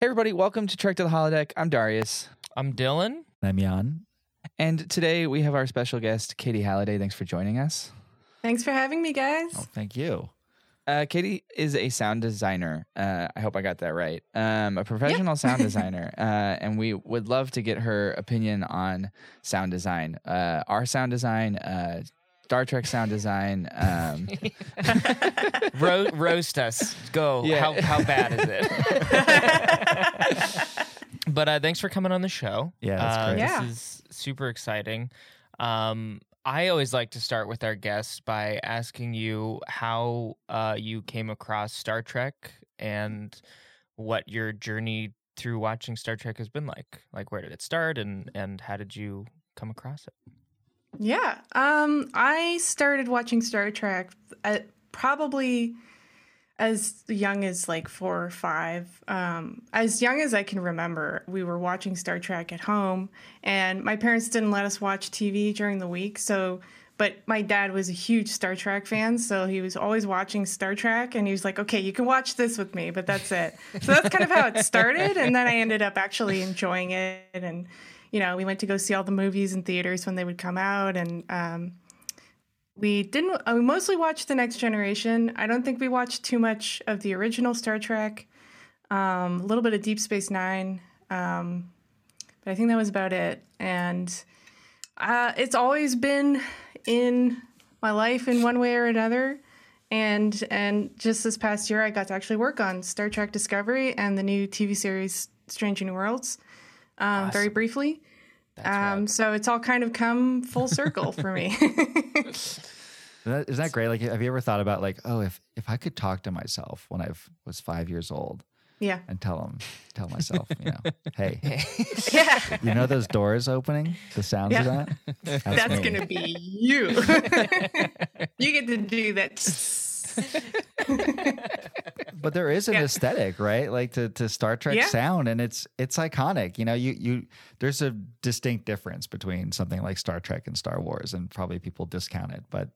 Hey, everybody, welcome to Trek to the Holodeck. I'm Darius. I'm Dylan. I'm Jan. And today we have our special guest, Katie Halliday. Thanks for joining us. Thanks for having me, guys. Oh, thank you. Uh, Katie is a sound designer. Uh, I hope I got that right. Um, a professional sound designer. Uh, and we would love to get her opinion on sound design. Uh, our sound design, uh, Star Trek sound design. Um, Ro- roast us. Go. Yeah. How, how bad is it? but uh, thanks for coming on the show. Yeah, that's uh, great. Yeah. This is super exciting. Um, I always like to start with our guests by asking you how uh, you came across Star Trek and what your journey through watching Star Trek has been like. Like, where did it start, and and how did you come across it? Yeah. Um, I started watching Star Trek at probably as young as like four or five. Um, as young as I can remember, we were watching Star Trek at home, and my parents didn't let us watch TV during the week. So, but my dad was a huge Star Trek fan, so he was always watching Star Trek, and he was like, "Okay, you can watch this with me, but that's it." So that's kind of how it started, and then I ended up actually enjoying it, and you know, we went to go see all the movies in theaters when they would come out, and um, we didn't. uh, We mostly watched the Next Generation. I don't think we watched too much of the original Star Trek. Um, a little bit of Deep Space Nine, um, but I think that was about it. And uh, it's always been in my life in one way or another. And and just this past year, I got to actually work on Star Trek Discovery and the new TV series Strange New Worlds, um, very briefly. Um, so it's all kind of come full circle for me. Isn't that, great? Like, have you ever thought about like, oh, if if I could talk to myself when I was five years old yeah. and tell them, tell myself, you know, hey, Yeah. you know those doors opening, the sounds of that. That's going to be you. you get to do that. but there is an Yeah. aesthetic, right? Like to, to Star Trek Yeah. sound, and it's it's iconic. You know, you you there's a distinct difference between something like Star Trek and Star Wars, and probably people discount it, but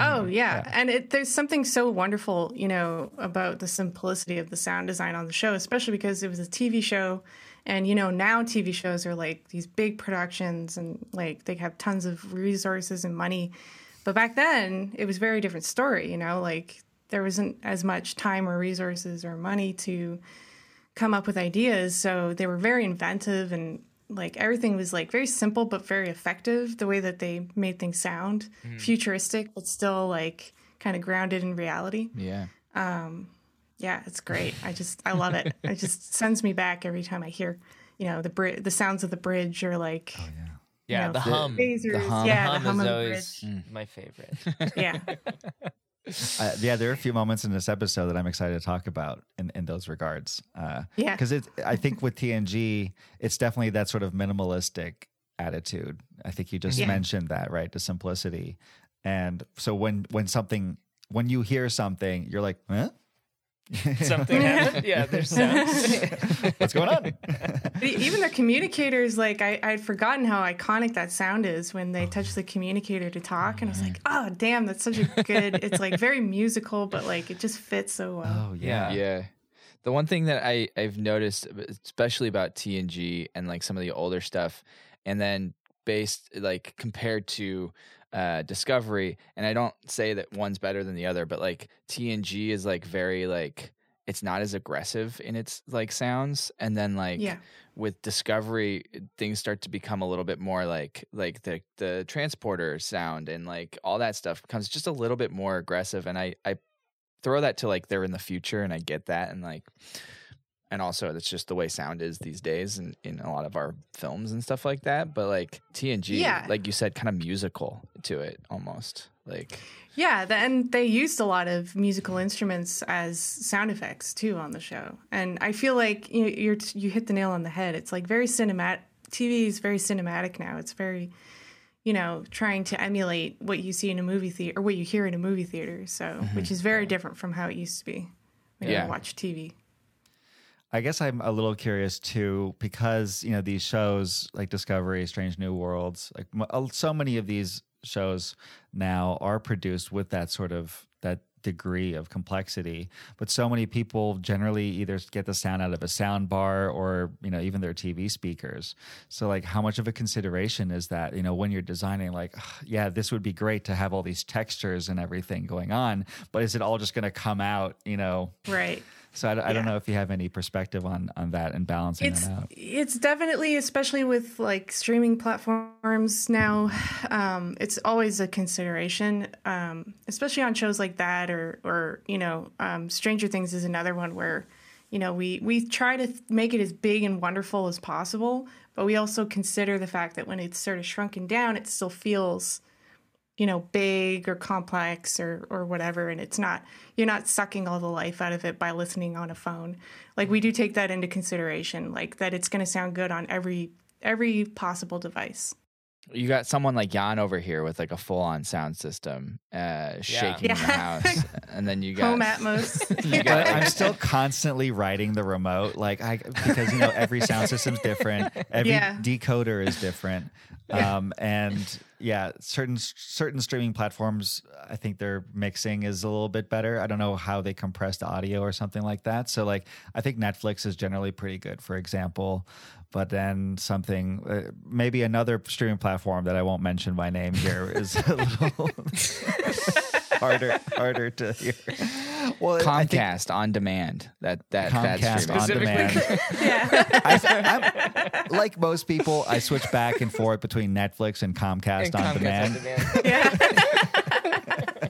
Oh know, yeah, and it, there's something so wonderful, you know, about the simplicity of the sound design on the show, especially because it was a TV show, and you know now TV shows are like these big productions and like they have tons of resources and money, but back then it was a very different story. You know, like there wasn't as much time or resources or money to come up with ideas, so they were very inventive and like everything was like very simple but very effective the way that they made things sound mm-hmm. futuristic but still like kind of grounded in reality. Yeah. Um, yeah it's great. I just i love it. It just sends me back every time i hear you know the bri- the sounds of the bridge or like oh, Yeah, know, the hum. phasers hum. yeah hum the hum is always bridge my favorite. yeah Uh, yeah, there are a few moments in this episode that I'm excited to talk about in, in those regards. Uh, Yeah. because it, I think with TNG, it's definitely that sort of minimalistic attitude. I think you just Yeah. mentioned that, right? The simplicity, and so when when something when you hear something, you're like, huh? Something happened. Yeah, there's sounds. What's going on? Even the communicators like I, i'd forgotten how iconic that sound is when they touch the communicator to talk and i was like oh damn that's such a good it's like very musical but like it just fits so well oh yeah. Yeah. The one thing that I, I've noticed, uh, especially about TNG and like some of the older stuff, and then based like compared to uh, Discovery, and I don't say that one's better than the other, but like TNG is like very like it's not as aggressive in its like sounds, and then like Yeah. with Discovery, things start to become a little bit more like like the the transporter sound and like all that stuff becomes just a little bit more aggressive, and I I throw that to like they're in the future and I get that and like and also that's just the way sound is these days and in a lot of our films and stuff like that but like TNG Yeah. like you said kind of musical to it almost like Yeah, the, and they used a lot of musical instruments as sound effects too on the show. And I feel like you you're you hit the nail on the head. It's like very cinematic. TV is very cinematic now. It's very, you know, trying to emulate what you see in a movie theater or what you hear in a movie theater. So, mm-hmm. which is very different from how it used to be when Yeah. you watch TV. I guess I'm a little curious too because you know these shows like Discovery, Strange New Worlds, like uh, so many of these shows now are produced with that sort of that degree of complexity but so many people generally either get the sound out of a sound bar or you know even their tv speakers so like how much of a consideration is that you know when you're designing like yeah this would be great to have all these textures and everything going on but is it all just going to come out you know Right. So I, I don't know if you have any perspective on on that and balancing it's that out. it's definitely especially with like streaming platforms now um, it's always a consideration um, especially on shows like that or or you know um, stranger things is another one where you know we we try to th- make it as big and wonderful as possible but we also consider the fact that when it's sort of shrunken down it still feels you know big or complex or or whatever and it's not you're not sucking all the life out of it by listening on a phone. Like we do take that into consideration like that it's going to sound good on every every possible device. You got someone like Jan over here with like a full on sound system, uh, shaking in the house, and then you got home atmos. you got I'm still constantly writing the remote, like I because you know every sound system's different, every Yeah. decoder is different, um, and yeah, certain certain streaming platforms, I think their mixing is a little bit better. I don't know how they compress the audio or something like that. So like I think Netflix is generally pretty good, for example. But then something, uh, maybe another streaming platform that I won't mention by name here is a little harder harder to hear. Well, I think- Comcast on demand. That that that's Comcast streaming. on demand. yeah I, I'm, like most people, I switch back and forth between Netflix and Comcast, And on, Comcast demand. on demand. yeah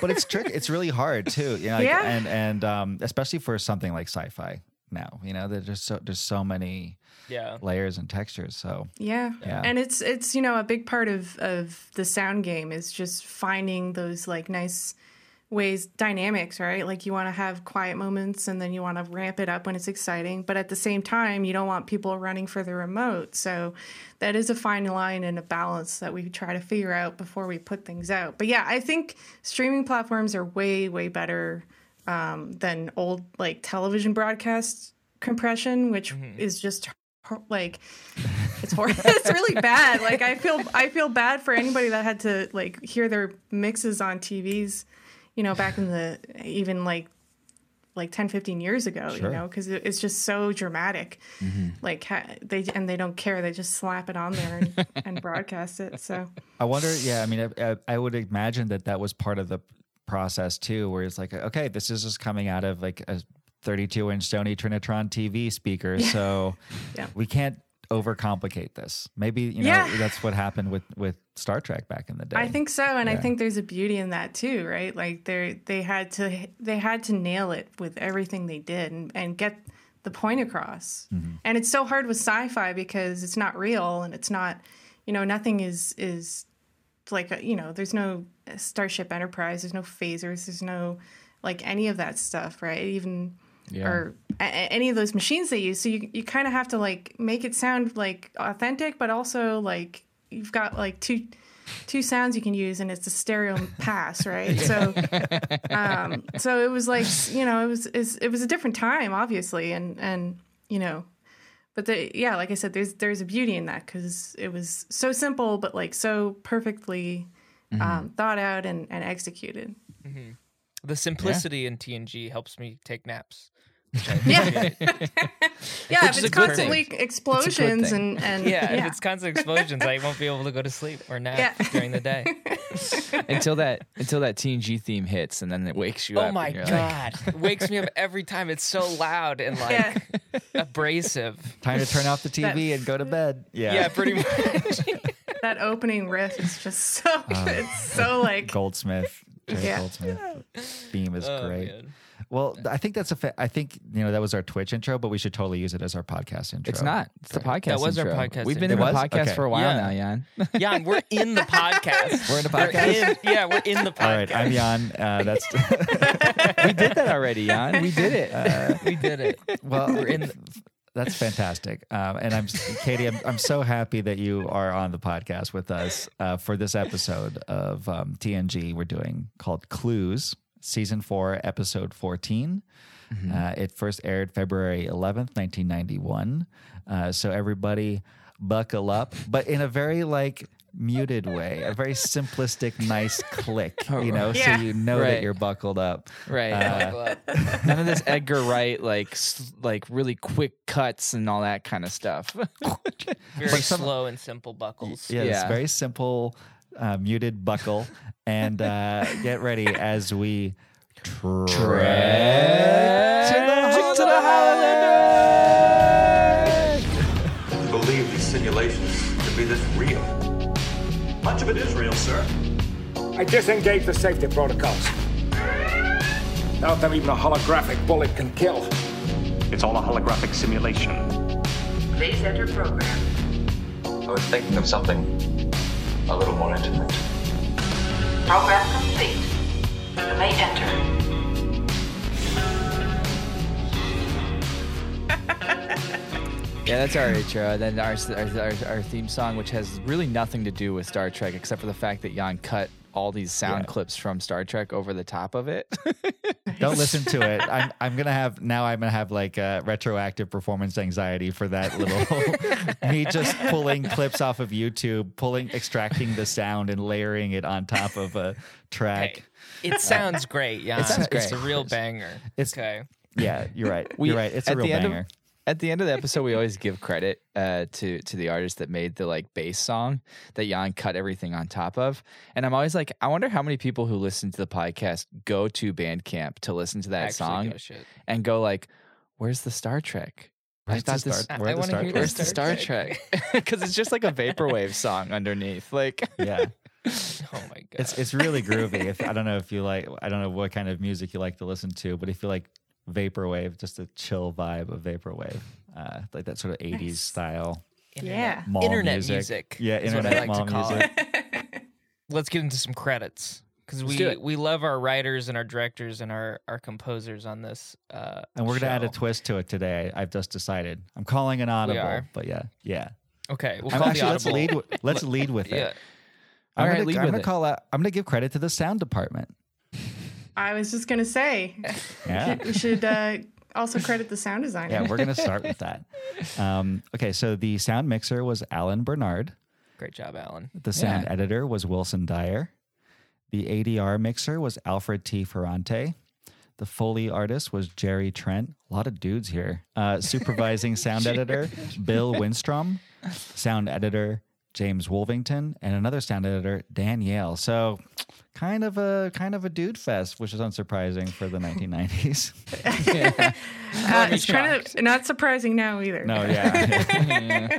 But it's tricky. It's really hard too. You know, like, Yeah. and and um, especially for something like sci-fi. Now, you know, there's just so there's so many yeah. layers and textures. So yeah Yeah. and it's it's you know a big part of of the sound game is just finding those like nice ways dynamics right like you want to have quiet moments and then you want to ramp it up when it's exciting but at the same time you don't want people running for the remote so that is a fine line and a balance that we try to figure out before we put things out but yeah i think streaming platforms are way way better um, than old like television broadcast compression which is just hor- like it's hor- it's really bad like i feel i feel bad for anybody that had to like hear their mixes on tvs you know back in the even like like 10 15 years ago Sure. you know because it's just so dramatic mm-hmm. like ha- they and they don't care they just slap it on there and, and broadcast it so I wonder. Yeah, I mean, I, I would imagine that that was part of the process too, where it's like, okay, this is just coming out of like a 32 inch Sony Trinitron TV speaker, so Yeah. we can't overcomplicate this. Maybe you know Yeah. that's what happened with with Star Trek back in the day. I think so, and I think there's a beauty in that too, right? Like they they had to they had to nail it with everything they did and, and get the point across. Mm-hmm. And it's so hard with sci-fi because it's not real and it's not, you know, nothing is is like a, you know, there's no Starship Enterprise, there's no phasers, there's no like any of that stuff, right? Even Yeah. or a- a- any of those machines they use. So you you kind of have to like make it sound like authentic, but also like you've got like two two sounds you can use, and it's a stereo pass, right? So um, so it was like you know it was it's, it was a different time, obviously, and and you know. But the, yeah, like I said, there's there's a beauty in that because it was so simple, but like so perfectly um, thought out and, and executed. The simplicity in TNG helps me take naps. Which I Yeah. Yeah, Which if it's good constantly explosions and and yeah, yeah, if it's constant explosions, I won't be able to go to sleep or nap Yeah. during the day. until that until that TNG theme hits, and then it wakes you oh up. oh my you're like, god, wakes me up every time. It's so loud and like Yeah. abrasive. Time to turn off the TV and go to bed. Yeah, Yeah, pretty much. that opening riff is just so uh, good. It's so like Goldsmith. Jerry Yeah. Goldsmith theme is Oh, great. man. Well, I think that's a. Fa- I think you know that was our Twitch intro, but we should totally use it as our podcast intro. It's not. It's the podcast. That was our podcast We've been intro. in the podcast Okay. for a while Yeah. now, Jan. Jan, we're in the podcast. We're in the podcast? in- yeah, we're in the podcast. All right, I'm Jan. Uh, that's we did that already, Jan. We did it. Uh, we did it. well. We're in. The, That's fantastic. Um, and I'm Katie. I'm, I'm so happy that you are on the podcast with us uh, for this episode of um, TNG. We're doing called Clues, season four, episode 14. Uh, it first aired February 11th, 1991. Uh, so everybody buckle up, but in a very like muted way, a very simplistic, nice click, you know, Yeah. so you know Right. that you're buckled up. Right. Uh, None of this Edgar Wright like like really quick cuts and all that kind of stuff. Very some- slow and simple buckles. Yeah, it's very simple, uh, muted buckle. and uh, get ready as we trek to the to the holodeck. believe these simulations to be this real. Much of it is real, sir. I disengage the safety protocols. Without them, even a holographic bullet can kill. It's all a holographic simulation. Please enter program. I was thinking of something a little more intimate. Program complete. You may enter. Yeah, that's our intro. Then our, our our our theme song, which has really nothing to do with Star Trek, except for the fact that Jan cut all these sound Yeah. clips from Star Trek over the top of it. Don't listen to it. I'm I'm gonna have now. I'm gonna have like uh, retroactive performance anxiety for that little me just pulling clips off of YouTube, pulling, extracting the sound and layering it on top of a track. Hey, it sounds great. Yeah, sounds great. It's a real banger. It's- okay. Yeah, you're right. We- you're right. It's a real the end of- banger. At the end of the episode, we always give credit uh, to to the artist that made the like bass song that Jan cut everything on top of. And I'm always like, I wonder how many people who listen to the podcast go to Bandcamp to listen to that Actually song go and go like, "Where's the Star Trek?" Where's the thought this- Star- I- where I the wanna Star hear Trek? Where's the Star Star Trek. Trek? Because it's just like a vaporwave song underneath. Like, Yeah, Oh my god. it's it's really groovy. If I don't know if you like, I don't know what kind of music you like to listen to, but if you like vaporwave, just a chill vibe of vaporwave, uh, like that sort of '80s Nice. style Yeah. mall Internet music. music Yeah, is what I internet like mall to call music. it. Let's get into some credits because we we love our writers and our directors and our our composers on this. Uh, And we're gonna add a twist to it today. I've just decided. I'm calling an audible, are? but yeah, yeah. Okay, we'll I'm call actually, the let's lead. with- Let's lead with it. Yeah. I'm All right, gonna, lead I'm with gonna it. call out. I'm gonna give credit to the sound department. I was just gonna say Yeah. we should uh, also credit the sound designer. Yeah, we're going to start with that. Um, okay, so the sound mixer was Alan Bernard. Great job, Alan. The sound Yeah. editor was Wilson Dyer. The ADR mixer was Alfred T. Ferrante. The Foley artist was Jerry Trent. A lot of dudes here. Uh, supervising sound editor, Bill Wistrom. Sound editor, James Wolvington. And another sound editor, Dan Yale. So kind of a kind of a dude fest, which is unsurprising for the 1990s. Uh, it's kind of not surprising now either. no, yeah.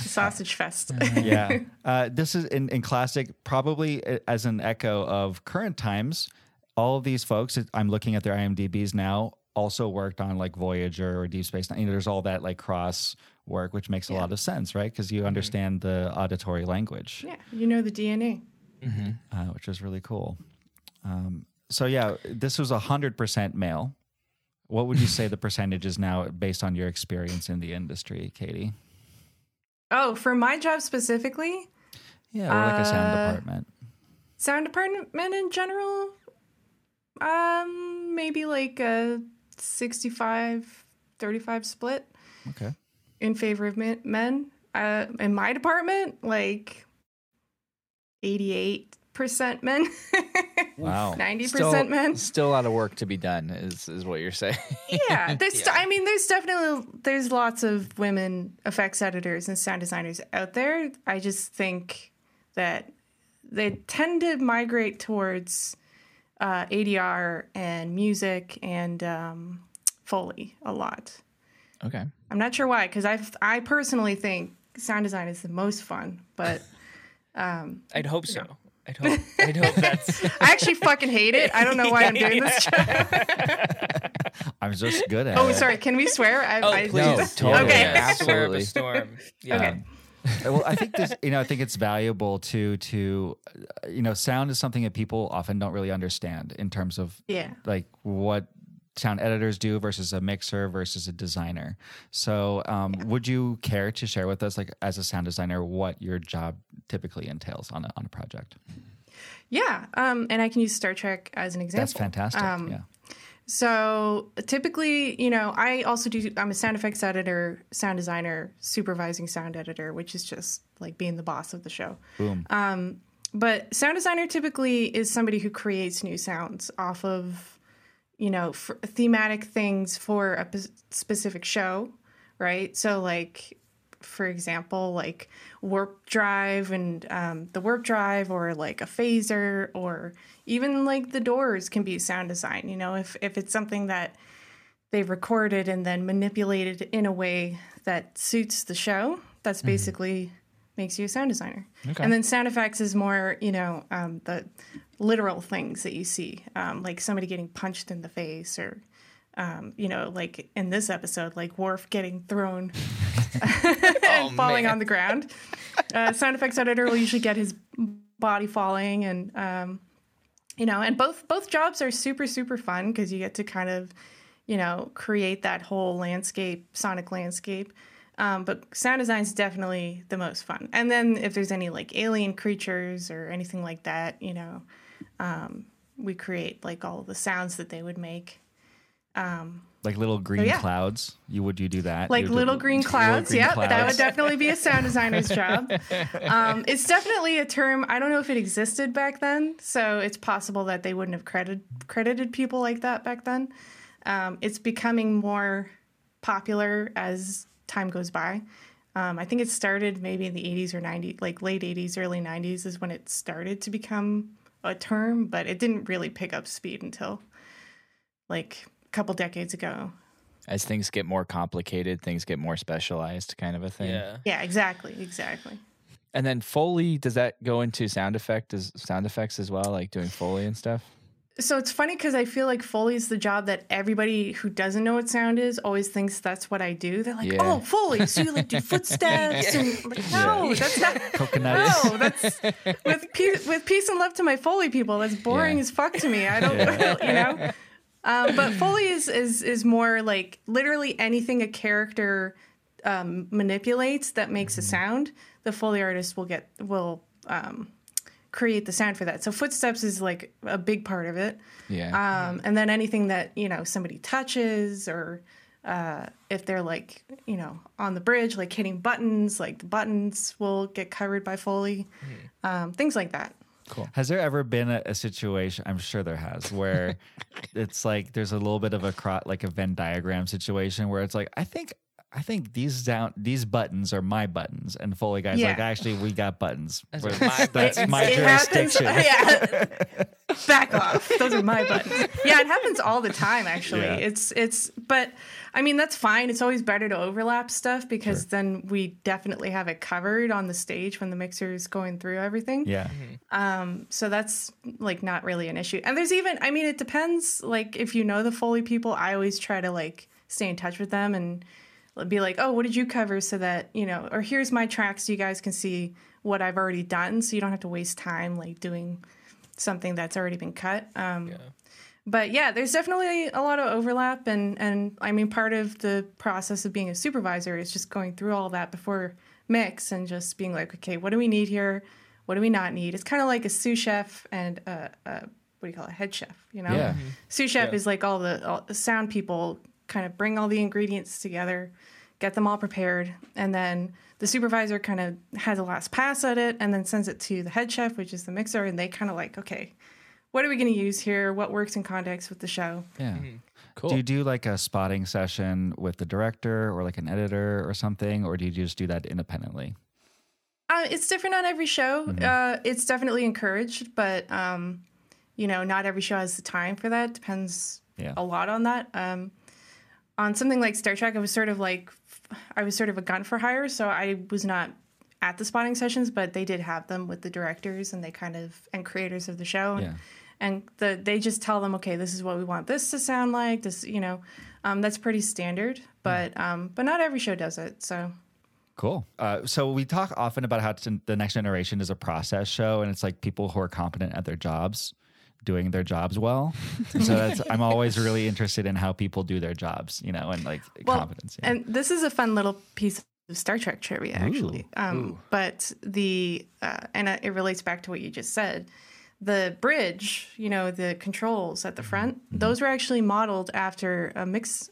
Sausage fest. yeah. Uh, this is in, in classic, probably uh, as an echo of current times. All of these folks, I'm looking at their IMDb's now, also worked on like Voyager or Deep Space Nine. You know, there's all that like cross work, which makes a lot of sense, right? Because you understand the auditory language, yeah, you know the DNA. Uh, which is really cool. Um, so yeah, this was hundred percent male. What would you say the percentage is now, based on your experience in the industry, Katie? Oh, for my job specifically, Yeah, or like a sound Uh, department. sound department in general, um, maybe like a 65 35 split Okay. in favor of men. men. Uh, in my department, like 88% men, Wow. 90% still, men. still a lot of work to be done. Is is what you're saying? yeah there's i mean there's definitely there's lots of women effects editors and sound designers out there i just think that they tend to migrate towards uh, adr and music and um, foley a lot okay. i'm not sure why because i i personally think sound design is the most fun but I'd hope so. I'd hope. I'd hope that's. i actually fucking hate it i don't know why i'm doing this I'm just good at oh it. sorry can we swear I, Oh, I, please. No, totally. Okay. Yeah, swear up a Absolutely. storm. Yeah. Okay. well, I think this, you know, I think it's valuable to to, uh, you know, sound is something that people often don't really understand in terms of yeah like what sound editors do versus a mixer versus a designer. So, um, would you care to share with us, like as a sound designer, what your job typically entails on a on a project? Yeah, um, and I can use Star Trek as an example. That's fantastic. Um, yeah. So typically, you know, I also do. I'm a sound effects editor, sound designer, supervising sound editor, which is just like being the boss of the show. Boom. But sound designer typically is somebody who creates new sounds off of, you know, f thematic things for a p- specific show, right? So, like, for example, like warp drive and um, the warp drive, or like a phaser, or even like the doors can be sound design. You know, if if it's something that they've recorded and then manipulated in a way that suits the show, that's basically makes you a sound designer. And then sound effects is more, you know, um, the literal things that you see, um, like somebody getting punched in the face or, um, you know, like in this episode, like Worf getting thrown and falling man. on the ground. Uh, sound effects editor will usually get his body falling and, um, you know, and both both jobs are super super fun because you get to kind of, you know, create that whole landscape, sonic landscape. Um, but sound design is definitely the most fun. And then if there's any like alien creatures or anything like that, you know, um, we create like all the sounds that they would make. Like little green yeah. clouds. You would you do that? Like would do- little green clouds. green yep, that would definitely be a sound designer's job. Um, it's definitely a term. I don't know if it existed back then, so it's possible that they wouldn't have credit, credited people like that back then. Um, it's becoming more popular as time goes by. Um, I think it started maybe in the 80s or 90s, like late 80s, early 90s is when it started to become a term, but it didn't really pick up speed until like a couple decades ago. As things get more complicated, things get more specialized, kind of a thing. Yeah. Yeah, exactly, exactly. And then Foley, does that go into sound effect as sound effects as well, like doing Foley and stuff? So it's funny because I feel like Foley is the job that everybody who doesn't know what sound is always thinks that's what I do. They're like, Yeah. "Oh, Foley, so you like do footsteps?" And like, no, that's not. Coconuts. No, that's with peace, with peace and love to my Foley people. That's boring Yeah. as fuck to me. I don't, you know. Um, but Foley is is is more like literally anything a character um, manipulates that makes a sound. The Foley artist will get will um, create the sound for that. So footsteps is like a big part of it. Yeah. Um, and then anything that you know somebody touches or uh, if they're like you know on the bridge like hitting buttons like the buttons will get covered by foley um, things like that Cool. Has there ever been a, a situation? I'm sure there has, where it's like there's a little bit of a cro- like a Venn diagram situation where it's like I think I think these down these buttons are my buttons, and Foley guys Yeah. like actually we got buttons. Those Where are my that's buttons. my It happens- jurisdiction. yeah. back off those are my buttons yeah it happens all the time actually Yeah. it's it's but i mean that's fine it's always better to overlap stuff because then we definitely have it covered on the stage when the mixer is going through everything Yeah, Um. so that's like not really an issue and there's even i mean it depends like if you know the foley people i always try to like stay in touch with them and be like oh what did you cover so that you know or here's my tracks so you guys can see what i've already done so you don't have to waste time like doing something that's already been cut. Um but yeah there's definitely a lot of overlap and and i mean part of the process of being a supervisor is just going through all that before mix and just being like okay what do we need here? What do we not need? It's kind of like a sous chef and a, a what do you call it? Head chef you know? Yeah. sous chef is like all the, all the sound people kind of bring all the ingredients together get them all prepared and then the supervisor kind of has a last pass at it and then sends it to the head chef which is the mixer and they kind of like okay what are we going to use here what works in context with the show yeah. cool. Do you do like a spotting session with the director or like an editor or something, or do you just do that independently? Uh, it's different on every show. Mm-hmm. Uh, it's definitely encouraged, but um, you know, not every show has the time for that. Depends Yeah. a lot on that. Um, on something like Star Trek, I was sort of like, I was sort of a gun for hire, so I was not at the spotting sessions, but they did have them with the directors and they kind of and creators of the show. Yeah. And the they just tell them, okay, this is what we want this to sound like. This, you know, um, that's pretty standard, but um, but not every show does it. So Cool. Uh, so we talk often about how the next generation is a process show, and it's like people who are competent at their jobs doing their jobs well. And so that's I'm always really interested in how people do their jobs, you know, and like competence. Yeah. And this is a fun little piece of Star Trek trivia, actually. um, But the uh, and uh, it relates back to what you just said. the bridge, you know, the controls at the Mm-hmm. front, those were actually modeled after a mix,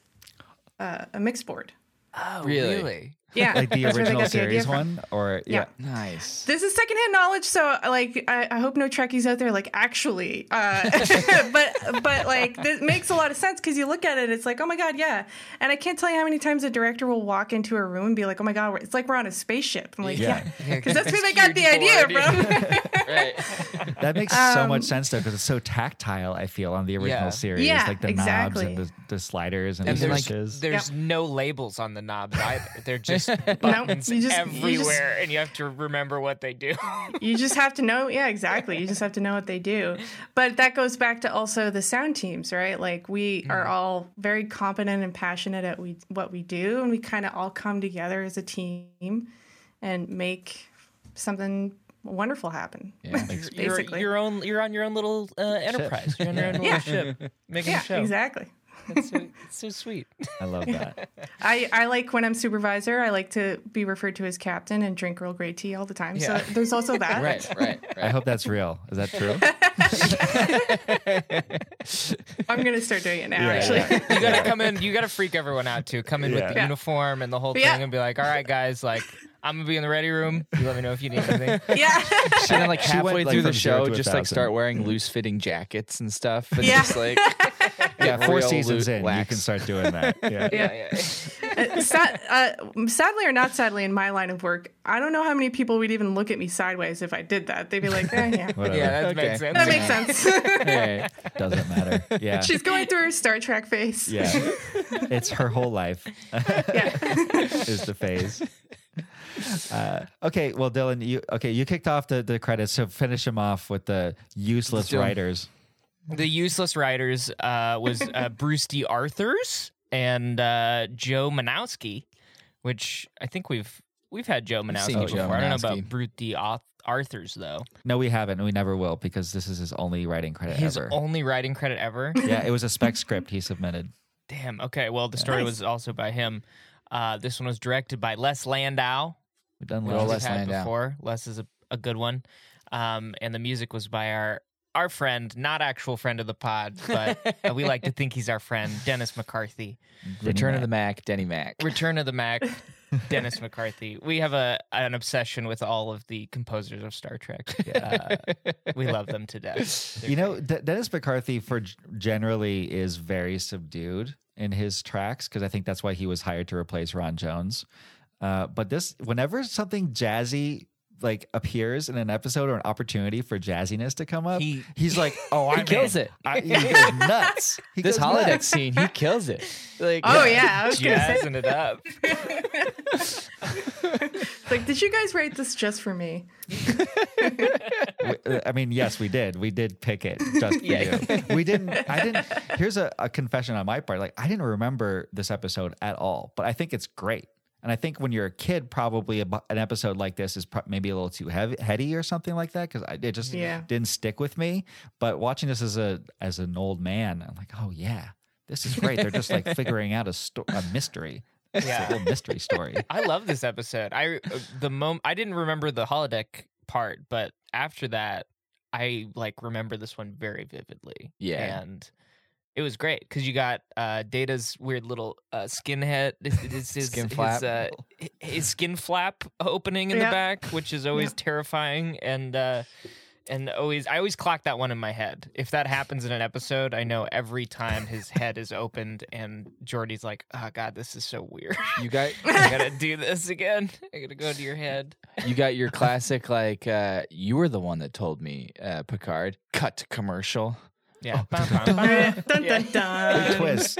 uh, a mix board. Oh, Really? Yeah, Like the that's where they original got the idea series one, or yeah. Yeah. Nice. This is secondhand knowledge, so like I, I hope no Trekkies out there like actually, uh, but but like this makes a lot of sense because you look at it, it's like oh my god, yeah, and I can't tell you how many times a director will walk into a room and be like oh my god, it's like we're on a spaceship. I'm like Yeah. yeah, because that's where they got the idea board, from. right. That makes so much um, sense though, because it's so tactile. I feel on the original Yeah. series, Yeah, like the exactly. knobs and the, the sliders and, And the there's, switches. there's no labels on the knobs either. They're just buttons you just- you just- everywhere, and you have to remember what they do. you just have to know yeah exactly you just have to know what they do but that goes back to also the sound teams right like we are mm-hmm. all very competent and passionate at we what we do and we kind of all come together as a team and make something wonderful happen Yeah. You're, basically you're on you're on your own little uh, enterprise. You're on your own little Yeah. ship making yeah a show. exactly It's so, it's so sweet. I love that. I, I like when I'm supervisor I like to be referred to as captain and drink Earl Grey tea all the time Yeah. so there's also that Right, right, I hope that's real. Is that true? I'm gonna start doing it now Yeah, actually yeah. You gotta come in. You gotta freak everyone out too. Come in with the Yeah. uniform and the whole thing, Yeah. and be like, "All right, guys, like I'm gonna be in the ready room. You let me know if you need anything." yeah And then like She went, halfway like, through the from zero show, to a just like thousand. start wearing loose fitting jackets and stuff. And Yeah. just like yeah, four real seasons loot in, you wax. can start doing that. Yeah. Yeah. yeah. Uh, sad, uh, sadly or not sadly, in my line of work, I don't know how many people would even look at me sideways if I did that. They'd be like, eh, yeah, Whatever. Yeah, that Okay. makes sense. that makes sense. hey, Doesn't matter. Yeah. She's going through her Star Trek phase. yeah. It's her whole life Yeah. is the phase. Uh, okay, well, Dylan, you okay? You kicked off the, the credits, so finish them off with the useless do 'em. writers. The useless writers uh, was uh, Bruce D. Arthurs and uh, Joe Menosky, which I think we've we've had Joe Menosky before. Joe I don't know about Bruce D. Arthurs though. No, we haven't, and we never will because this is his only writing credit His ever. only writing credit ever. yeah, it was a spec script he submitted. Damn. Okay. Well, the story Nice. was also by him. Uh, this one was directed by Les Landau. We've done Well, lots. We've Les had Landau. before. Les is a, a good one. Um, and the music was by our our friend, not actual friend of the pod, but uh, we like to think he's our friend, Dennis McCarthy. Return of the Mac, Denny Mac. Return of the Mac, Dennis McCarthy. We have a an obsession with all of the composers of Star Trek. Uh, we love them to death. They're You know. D- Dennis McCarthy for g- generally is very subdued in his tracks because I think that's why he was hired to replace Ron Jones. Uh, but this, whenever something jazzy like appears in an episode or an opportunity for jazziness to come up, He- he's like, "Oh, I kills it. I, he goes nuts. He This goes holodeck nuts. scene, he kills it. Like, Oh yeah, I was gonna say. jazzing it up. Like, did you guys write this just for me? I mean, yes, we did. We did pick it just for Yeah. you. We didn't. I didn't. Here's a, a confession on my part. Like, I didn't remember this episode at all, but I think it's great. And I think when you're a kid, probably a, an episode like this is pro- maybe a little too heavy, heady or something like that because it just Yeah. didn't stick with me. But watching this as a as an old man, I'm like, oh yeah, this is great. They're just like figuring out a sto- a mystery. It's Yeah. a little mystery story. I love this episode. I uh, the moment I didn't remember the holodeck part, but after that, I like remember this one very vividly. Yeah. and it was great because you got uh, Data's weird little uh, skinhead, his, his, his, Skin his, flap. uh, his skin flap opening in the back, which is always terrifying and. Uh, and always, I always clock that one in my head. If that happens in an episode, I know every time his head is opened, and Geordi's like, "Oh God, this is so weird." You got I gotta do this again. I gotta go to your head. you got your classic like uh you were the one that told me, uh Picard. Cut to commercial. Yeah. Bum, bum, bum. dun, dun, Big dun. twist.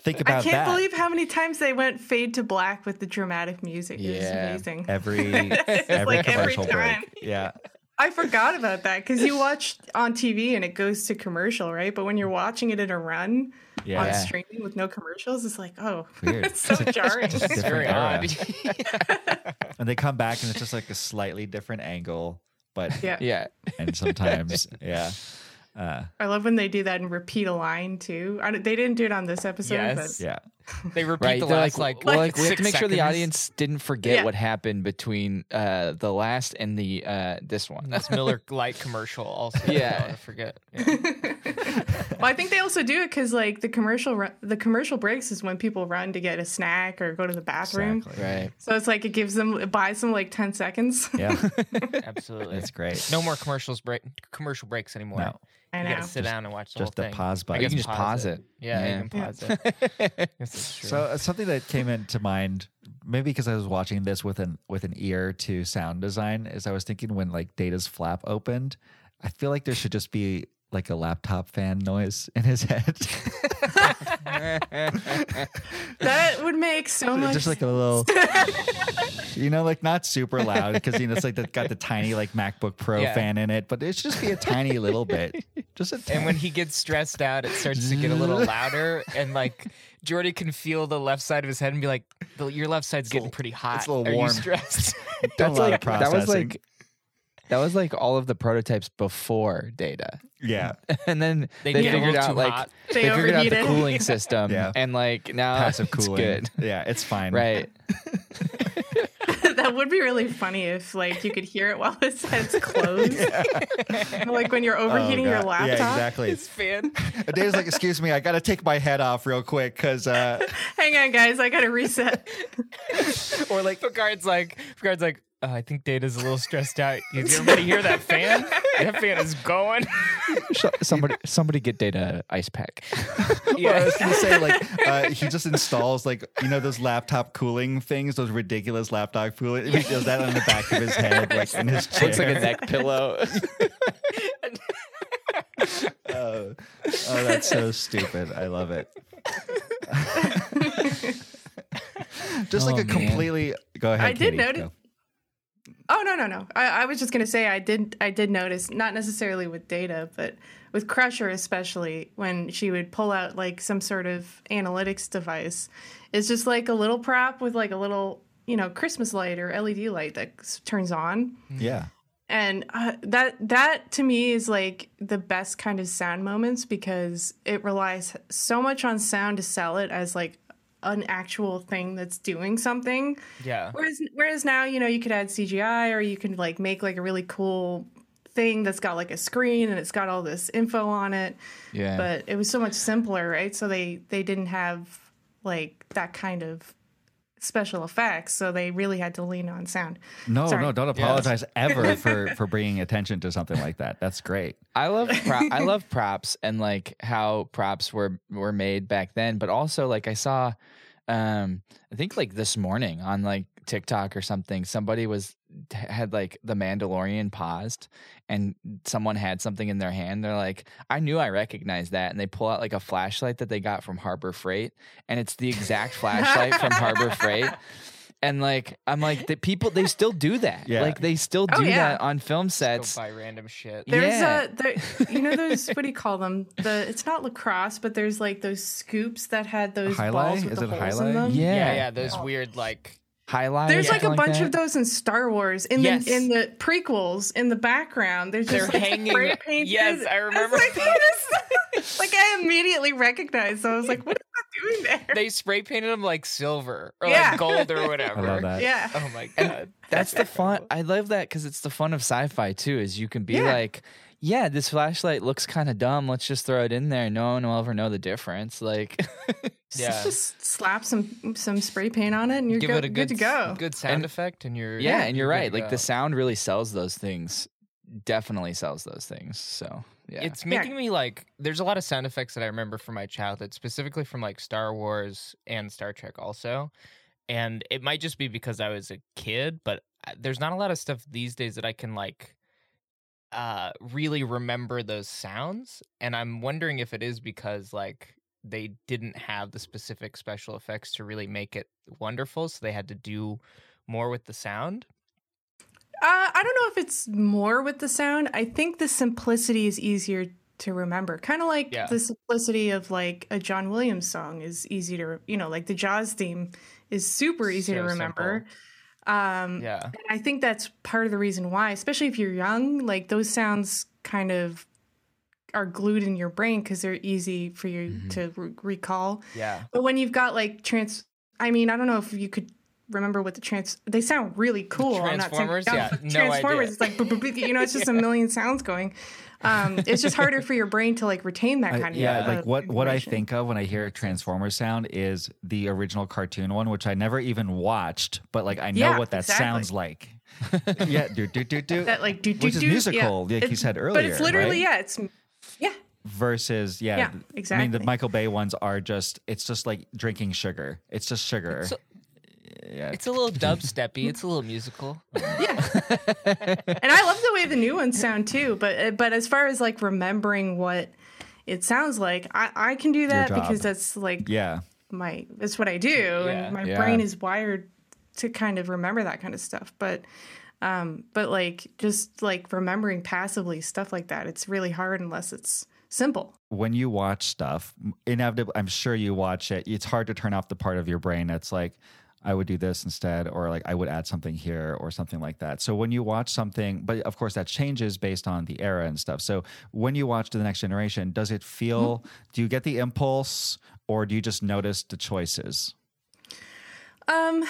Think about that. I can't that. believe how many times they went fade to black with the dramatic music. It was Yeah. amazing. every every like every commercial time. break. Yeah. I forgot about that because you watch on TV and it goes to commercial, right? But when you're watching it in a run Yeah. on streaming with no commercials, it's like, oh, Weird. it's so It's jarring. just a It's very era. odd. And they come back and it's just like a slightly different angle, but yeah. Yeah. and sometimes yeah. Uh, I love when they do that and repeat a line too. I they didn't do it on this episode, Yes. yeah. They repeat Right, the they're last like, like, well, like we have to make sure the audience didn't forget Yeah. what happened between uh, the last and the uh, this one. That's Miller Lite commercial. Also, Yeah. I forget. Yeah. well, I think they also do it because like the commercial ru- the commercial breaks is when people run to get a snack or go to the bathroom. Exactly. right. So it's like it gives them it buys them like ten seconds. Yeah. Absolutely, That's great. No more commercials break commercial breaks anymore. No. I You gotta sit down and watch the just whole the thing. pause button. You can just pause it. Yeah, Yeah. you can pause it. Guess it's true. So uh, something that came into mind, maybe because I was watching this with an with an ear to sound design, is I was thinking when like Data's flap opened, I feel like there should just be like a laptop fan noise in his head, That would make so much. just like a little, you know, like not super loud because you know it's like the, got the tiny like MacBook Pro Yeah. fan in it, but it should just be a tiny little bit, just a tiny. and when he gets stressed out, it starts to get a little louder, and like Geordi can feel the left side of his head and be like, "The- "Your left side's getting pretty hot. it's a little Are warm." you stressed?" Done a That's lot like of that was like that was like all of the prototypes before data. yeah, And then They they, figured out like hot. They they, figured out the cooling system Yeah. and like now passive it's cooling. good. Yeah, it's fine. Right. that would be really funny if like you could hear it while his head's closed. like when you're Oh, overheating your laptop. Yeah, exactly. His fan. Data's like, excuse me, I got to take my head off real quick because uh, Hang on, guys, I gotta reset. or like the Picard's like the Picard's like, oh, I think Data's a little stressed out. You everybody hear that fan? That fan is going. Sh- somebody somebody get data ice pack. Well, I was gonna say like uh, he just installs like you know those laptop cooling things, those ridiculous laptop cooling. He does that on the back of his head, like in his chair. Looks like a neck pillow. Oh, oh, that's so stupid. I love it. just like Oh, a man. completely. Go ahead. I did notice- go. Oh no no no! I, I was just gonna say I did I did notice not necessarily with Data, but with Crusher especially when she would pull out like some sort of analytics device, it's just like a little prop with like a little you know Christmas light or LED light that s- turns on, Yeah. and uh, that that to me is like the best kind of sound moments because it relies so much on sound to sell it as like an actual thing that's doing something. Yeah. Whereas whereas now, you know, you could add CGI or you can like make like a really cool thing that's got like a screen and it's got all this info on it. Yeah. But it was so much simpler, right? So they they didn't have like that kind of special effects, so they really had to lean on sound. No, Sorry. no, don't apologize ever for for bringing attention to something like that. That's great. I love pro- I love props and like how props were were made back then, but also like I saw um I think like this morning on like TikTok or something somebody was had like the Mandalorian paused and someone had something in their hand they're like I knew I recognized that and they pull out like a flashlight that they got from Harbor Freight and it's the exact flashlight from Harbor Freight and like I'm like the people they still do that Yeah. like they still Oh, do yeah. that on film Go sets buy random shit. There's Yeah. a there, you know those what do you call them? The it's not lacrosse, but there's like those scoops that had those Highlight? balls with Is the it holes highlight? in them. Yeah. Yeah, yeah. Those weird like highlight. There's like a something bunch that. of those in Star Wars. In Yes. the in the prequels, in the background, there's They're just like hanging- spray painted. Yes, I remember was like, what is like I immediately recognized. So I was like, what is that doing there? they spray painted them like silver or Yeah. like gold or whatever. I love that. yeah. Oh my god. That's the fun. I love that because it's the fun of sci-fi too. Is you can be Yeah. like, yeah, this flashlight looks kind of dumb. Let's just throw it in there. No one will ever know the difference. Like, Yeah. Just slap some some spray paint on it, and you're Give go- it a good, good to go. good sound And- effect, and you're yeah, and you're good right. Like go. the sound really sells those things. Definitely sells those things. So yeah, It's making me like there's a lot of sound effects that I remember from my childhood, specifically from like Star Wars and Star Trek also. And it might just be because I was a kid, but uh, there's not a lot of stuff these days that I can like uh really remember those sounds and I'm wondering if it is because like they didn't have the specific special effects to really make it wonderful, so they had to do more with the sound. Uh, I don't know if it's more with the sound. I think the simplicity is easier to remember. Kind of like Yeah. the simplicity of like a John Williams song is easy to, you know, like the Jaws theme is super easy to So remember. Um, Yeah. and I think that's part of the reason why, especially if you're young, like those sounds kind of are glued in your brain because they're easy for you to re- recall. Yeah. But when you've got like trans, I mean, I don't know if you could remember what the trans. They sound really cool. I'm not saying- Transformers? Yeah, no Transformers. idea. It's like boop, boop, boop, you know, it's just a million sounds going. Um, it's just harder for your brain to like retain that I- kind of yeah, uh, like what what I think of when I hear a Transformers sound is the original cartoon one, which I never even watched, but like I know Yeah, what that exactly. sounds like. yeah, do do do do. that like do do which is do, musical, yeah. like you It's- said But it's literally right? yeah, it's yeah. Versus, yeah, Yeah, I mean, the. Michael Bay ones are just it's just like drinking sugar. It's just sugar. So- yeah, It's a little dubsteppy. It's a little musical. Yeah, and I love the way the new ones sound too. But uh, but as far as like remembering what it sounds like, I I can do that because that's like yeah. my that's what I do, Yeah. and my Yeah. brain is wired to kind of remember that kind of stuff. But um, but like just like remembering passively stuff like that, it's really hard unless it's simple. when you watch stuff, inevitably, I'm sure you watch it. It's hard to turn off the part of your brain that's like, I would do this instead, or like I would add something here, or something like that. So when you watch something, but of course that changes based on the era and stuff. So when you watch to the next generation, does it feel? Do you get the impulse, or do you just notice the choices? Um,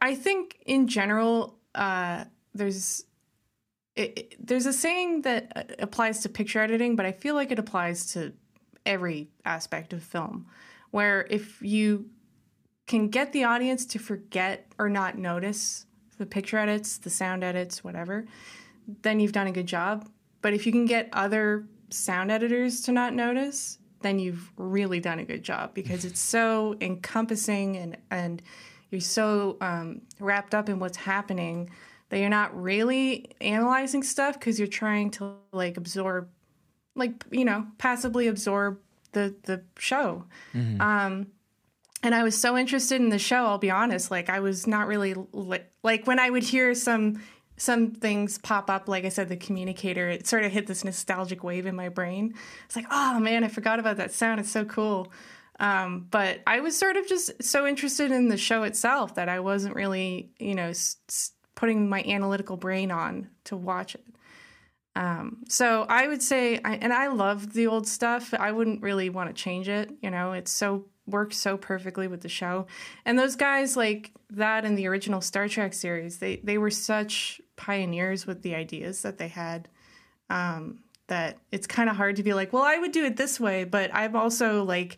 I think in general, uh, there's it, it- there's a saying that uh, applies to picture editing, but I feel like it applies to every aspect of film. Where if you can get the audience to forget or not notice the picture edits, the sound edits, whatever, then you've done a good job. But if you can get other sound editors to not notice, then you've really done a good job because it's so encompassing and and you're so um, wrapped up in what's happening that you're not really analyzing stuff because you're trying to like absorb, like you know, passively absorb the the show. Um, and I was so interested in the show. I'll be honest, like I was not really li- like when I would hear some some things pop up. Like I said, the communicator. It sort of hit this nostalgic wave in my brain. It's like, oh man, I forgot about that sound. It's so cool. Um, but I was sort of just so interested in the show itself that I wasn't really, you know, s- s- putting my analytical brain on to watch it. Um, so I would say, I, and I love the old stuff. I wouldn't really want to change it. You know, it's so works so perfectly with the show. And those guys like that in the original Star Trek series, they they were such pioneers with the ideas that they had. Um, that it's kind of hard to be like, well, I would do it this way, but I'm also like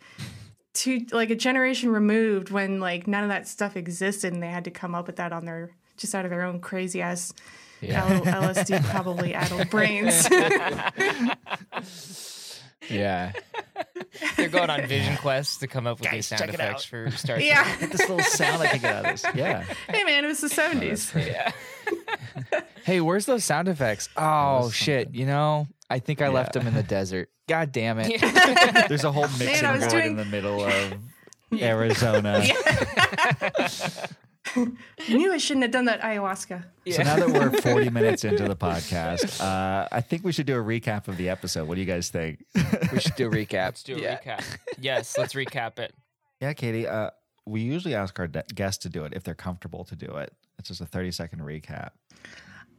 to like a generation removed when like none of that stuff existed and they had to come up with that on their just out of their own crazy ass L- LSD probably addled brains. Yeah. They're going on Vision quests to come up with these sound effects for Star Trek. yeah. This little sound I can get out of this. Yeah. Hey man, it was the 70s. Yeah. Hey, where's those sound effects? Oh shit! You know, I think I left them in the desert. God damn it! There's a whole mixing I was board doing- in the middle of Arizona. I knew I shouldn't have done that ayahuasca. So now that we're 40 minutes into the podcast, uh, I think we should do a recap of the episode. What do you guys think? We should do a recap. Let's do a yeah. recap. Yes, let's recap it. yeah, Katie. Uh, we usually ask our de- guests to do it if they're comfortable to do it. It's just a 30 second recap.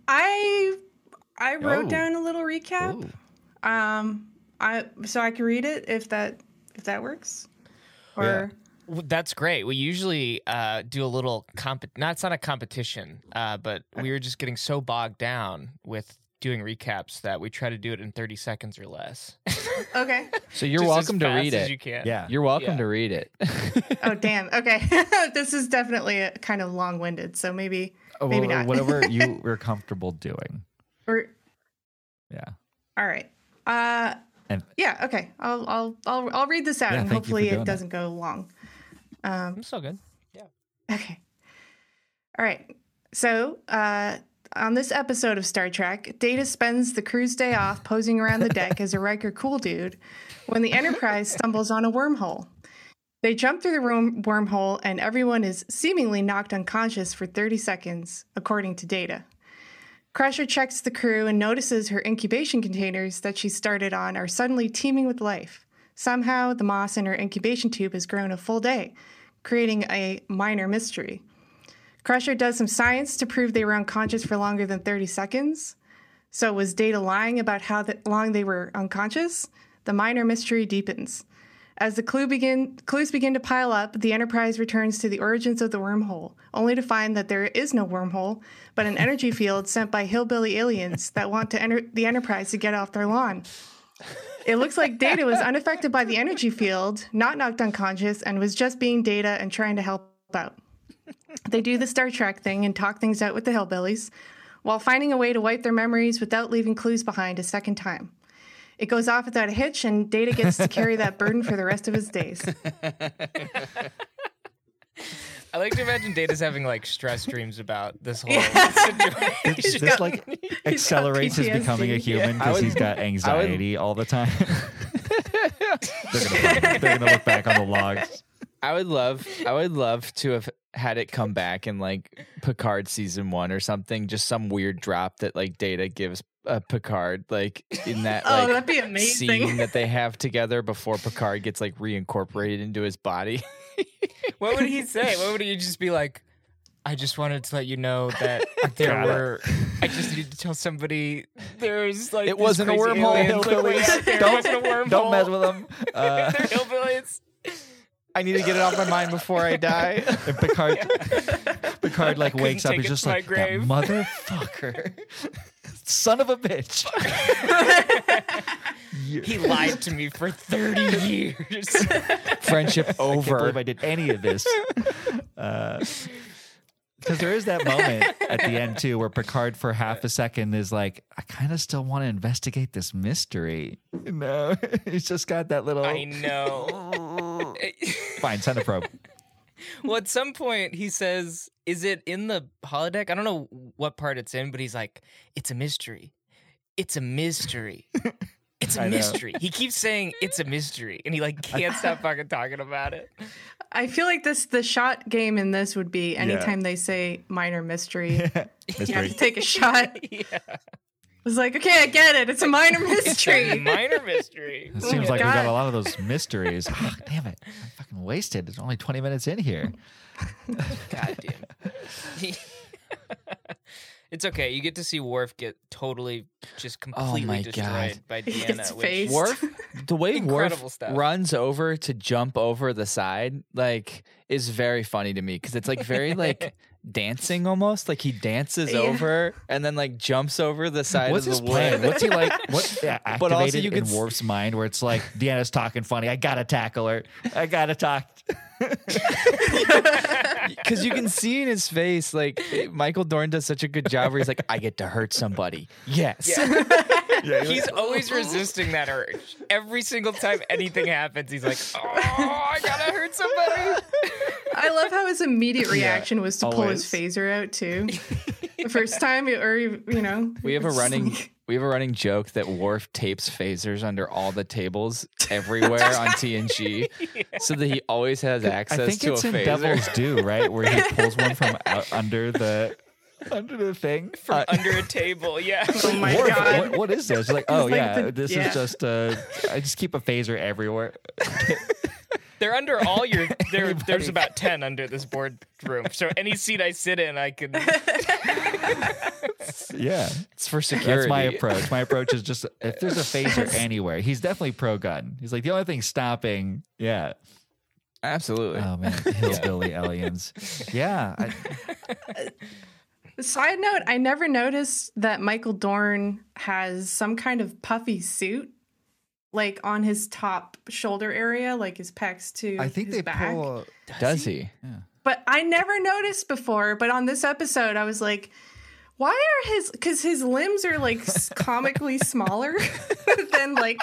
I I wrote Oh. down a little recap. Ooh. Um I so I can read it if that if that works. Or W- That's great. We usually uh, do a little comp. Not it's not a competition, uh, but we were just getting so bogged down with doing recaps that we try to do it in 30 seconds or less. okay. So you're Just as welcome to fast read as it. you can. Yeah. You're welcome Yeah. to read it. Oh damn. Okay. this is definitely a, kind of long-winded, so maybe Oh, maybe well, not. Whatever you were comfortable doing. or Yeah. all right. Uh And yeah, okay. I'll I'll I'll I'll read this out Yeah, and thank you for hopefully it doesn't go long. I'm so good. Yeah. Okay. All right. So, uh, on this episode of Star Trek, Data spends the crew's day off posing around the deck as a Riker cool dude when the Enterprise stumbles on a wormhole. They jump through the room wormhole and everyone is seemingly knocked unconscious for 30 seconds, according to Data. Crusher checks the crew and notices her incubation containers that she started on are suddenly teeming with life. Somehow, the moss in her incubation tube has grown a full day, creating a minor mystery. Crusher does some science to prove they were unconscious for longer than 30 seconds. So was Data lying about how th- long they were unconscious? The minor mystery deepens. As the clue begin, clues begin to pile up, the Enterprise returns to the origins of the wormhole, only to find that there is no wormhole, but an energy field sent by hillbilly aliens that want to enter the Enterprise to get off their lawn. It looks like Data was unaffected by the energy field, not knocked unconscious, and was just being Data and trying to help out. They do the Star Trek thing and talk things out with the hillbillies, while finding a way to wipe their memories without leaving clues behind a second time. It goes off without a hitch, and Data gets to carry that burden for the rest of his days. I like to imagine Data's having like stress dreams about this whole situation. This, this like accelerates his PTSD. becoming a human I because would- he's got anxiety all the time. they're, gonna, they're gonna look back on the logs. I would love, I would love to have had it come back in like Picard season one or something. Just some weird drop that like Data gives uh, Picard, like in that Oh, like that'd be amazing. scene that they have together before Picard gets like reincorporated into his body. what would he say? What would he just be like? I just wanted to let you know that there Got it. were. I just needed to tell somebody there's like It wasn't a wormhole, aliens, like, way out there. Don't, a wormhole. don't mess with them. Uh, They're hillbillies. I need to get it off my mind before I die. and Picard, Picard like wakes up. He's just like grave." that motherfucker, son of a bitch. He lied to me for thirty years. Friendship can't over. believe I did any of this. Uh, because there is that moment at the end too, where Picard for half a second is like, "I kind of still want to investigate this mystery." No, he's just got that little. I know. Fine, send a probe. well, at some point he says, "Is it in the holodeck?" I don't know what part it's in, but he's like, "It's a mystery. It's a mystery." It's a I know. mystery. He keeps saying it's a mystery, and he like can't stop fucking talking about it. I feel like this the shot game in this would be anytime they say minor mystery, you have to take a shot. yeah, It's like, okay, I get it. It's a minor it's a mystery. minor mystery. It seems my like we got a lot of those mysteries. Ah, damn it. I'm fucking wasted. It's only 20 minutes in here. God damn. It's okay. You get to see Worf get totally just oh completely Oh my destroyed God. by He Deanna. gets which- phased. Worf, the way Incredible Worf stuff. runs over to jump over the side, like, is very funny to me because it's like very like dancing almost. Like he dances Yeah. over and then like jumps over the side What's of his the plan? wood. What's he like? What's yeah, But also activated you in could s- Worf's mind where it's like, Deanna's talking funny. I gotta tackle her. I gotta talk. Because you can see in his face, like Michael Dorn does such a good job where he's like, I get to hurt somebody. Yes. He's always oh. resisting that urge. Every single time anything happens, he's like, "Oh, I gotta hurt somebody." I love how his immediate reaction was to pull his phaser out too. the first time, or you know, We have a running like- we have a running joke that Worf tapes phasers under all the tables everywhere on TNG, so that he always has access I think to it's a in phaser. Devil's Due, right? Where he pulls one from out under the under the thing. From Uh, under a table, yeah. oh my Worf, god! what, what is this? Like, oh like yeah, the- this yeah. is just uh I just keep a phaser everywhere. They're under all your. There, there's about ten under this boardroom. So any seat I sit in, I can. Yeah. It's for security. That's my approach. My approach is just if there's a phaser anywhere, he's definitely pro gun. He's like the only thing stopping. Yeah. Absolutely. Oh man, hillbilly aliens. Yeah. I, uh, Side note: I never noticed that Michael Dorn has some kind of puffy suit, like on his top shoulder area, like his pecs to I think his they back. pull. Does he? yeah But I never noticed before. But on this episode, I was like, why are his? Because his limbs are like comically smaller than like.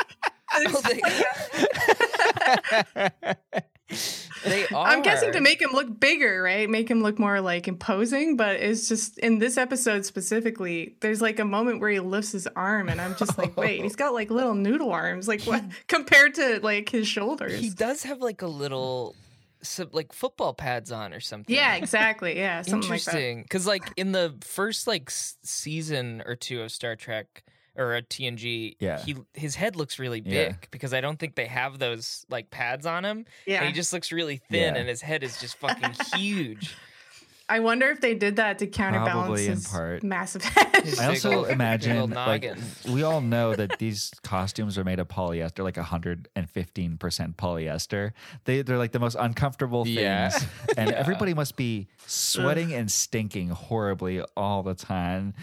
They are. I'm guessing to make him look bigger, right? Make him look more like imposing. But it's just in this episode specifically, there's like a moment where he lifts his arm, and I'm just like, wait, he's got like little noodle arms, like what compared to like his shoulders? He does have like a little, some, like football pads on or something. yeah, exactly. Yeah, something. Interesting, because like in the first like s- season or two of Star Trek or a TNG, Yeah. he his head looks really big Yeah. because I don't think they have those like pads on him. Yeah. and he just looks really thin, Yeah. and his head is just fucking huge. I wonder if they did that to counterbalance his part. massive head. His I also imagine like we all know that these costumes are made of polyester, like 115 percent polyester. They they're like the most uncomfortable things, Yeah. and everybody must be sweating and stinking horribly all the time.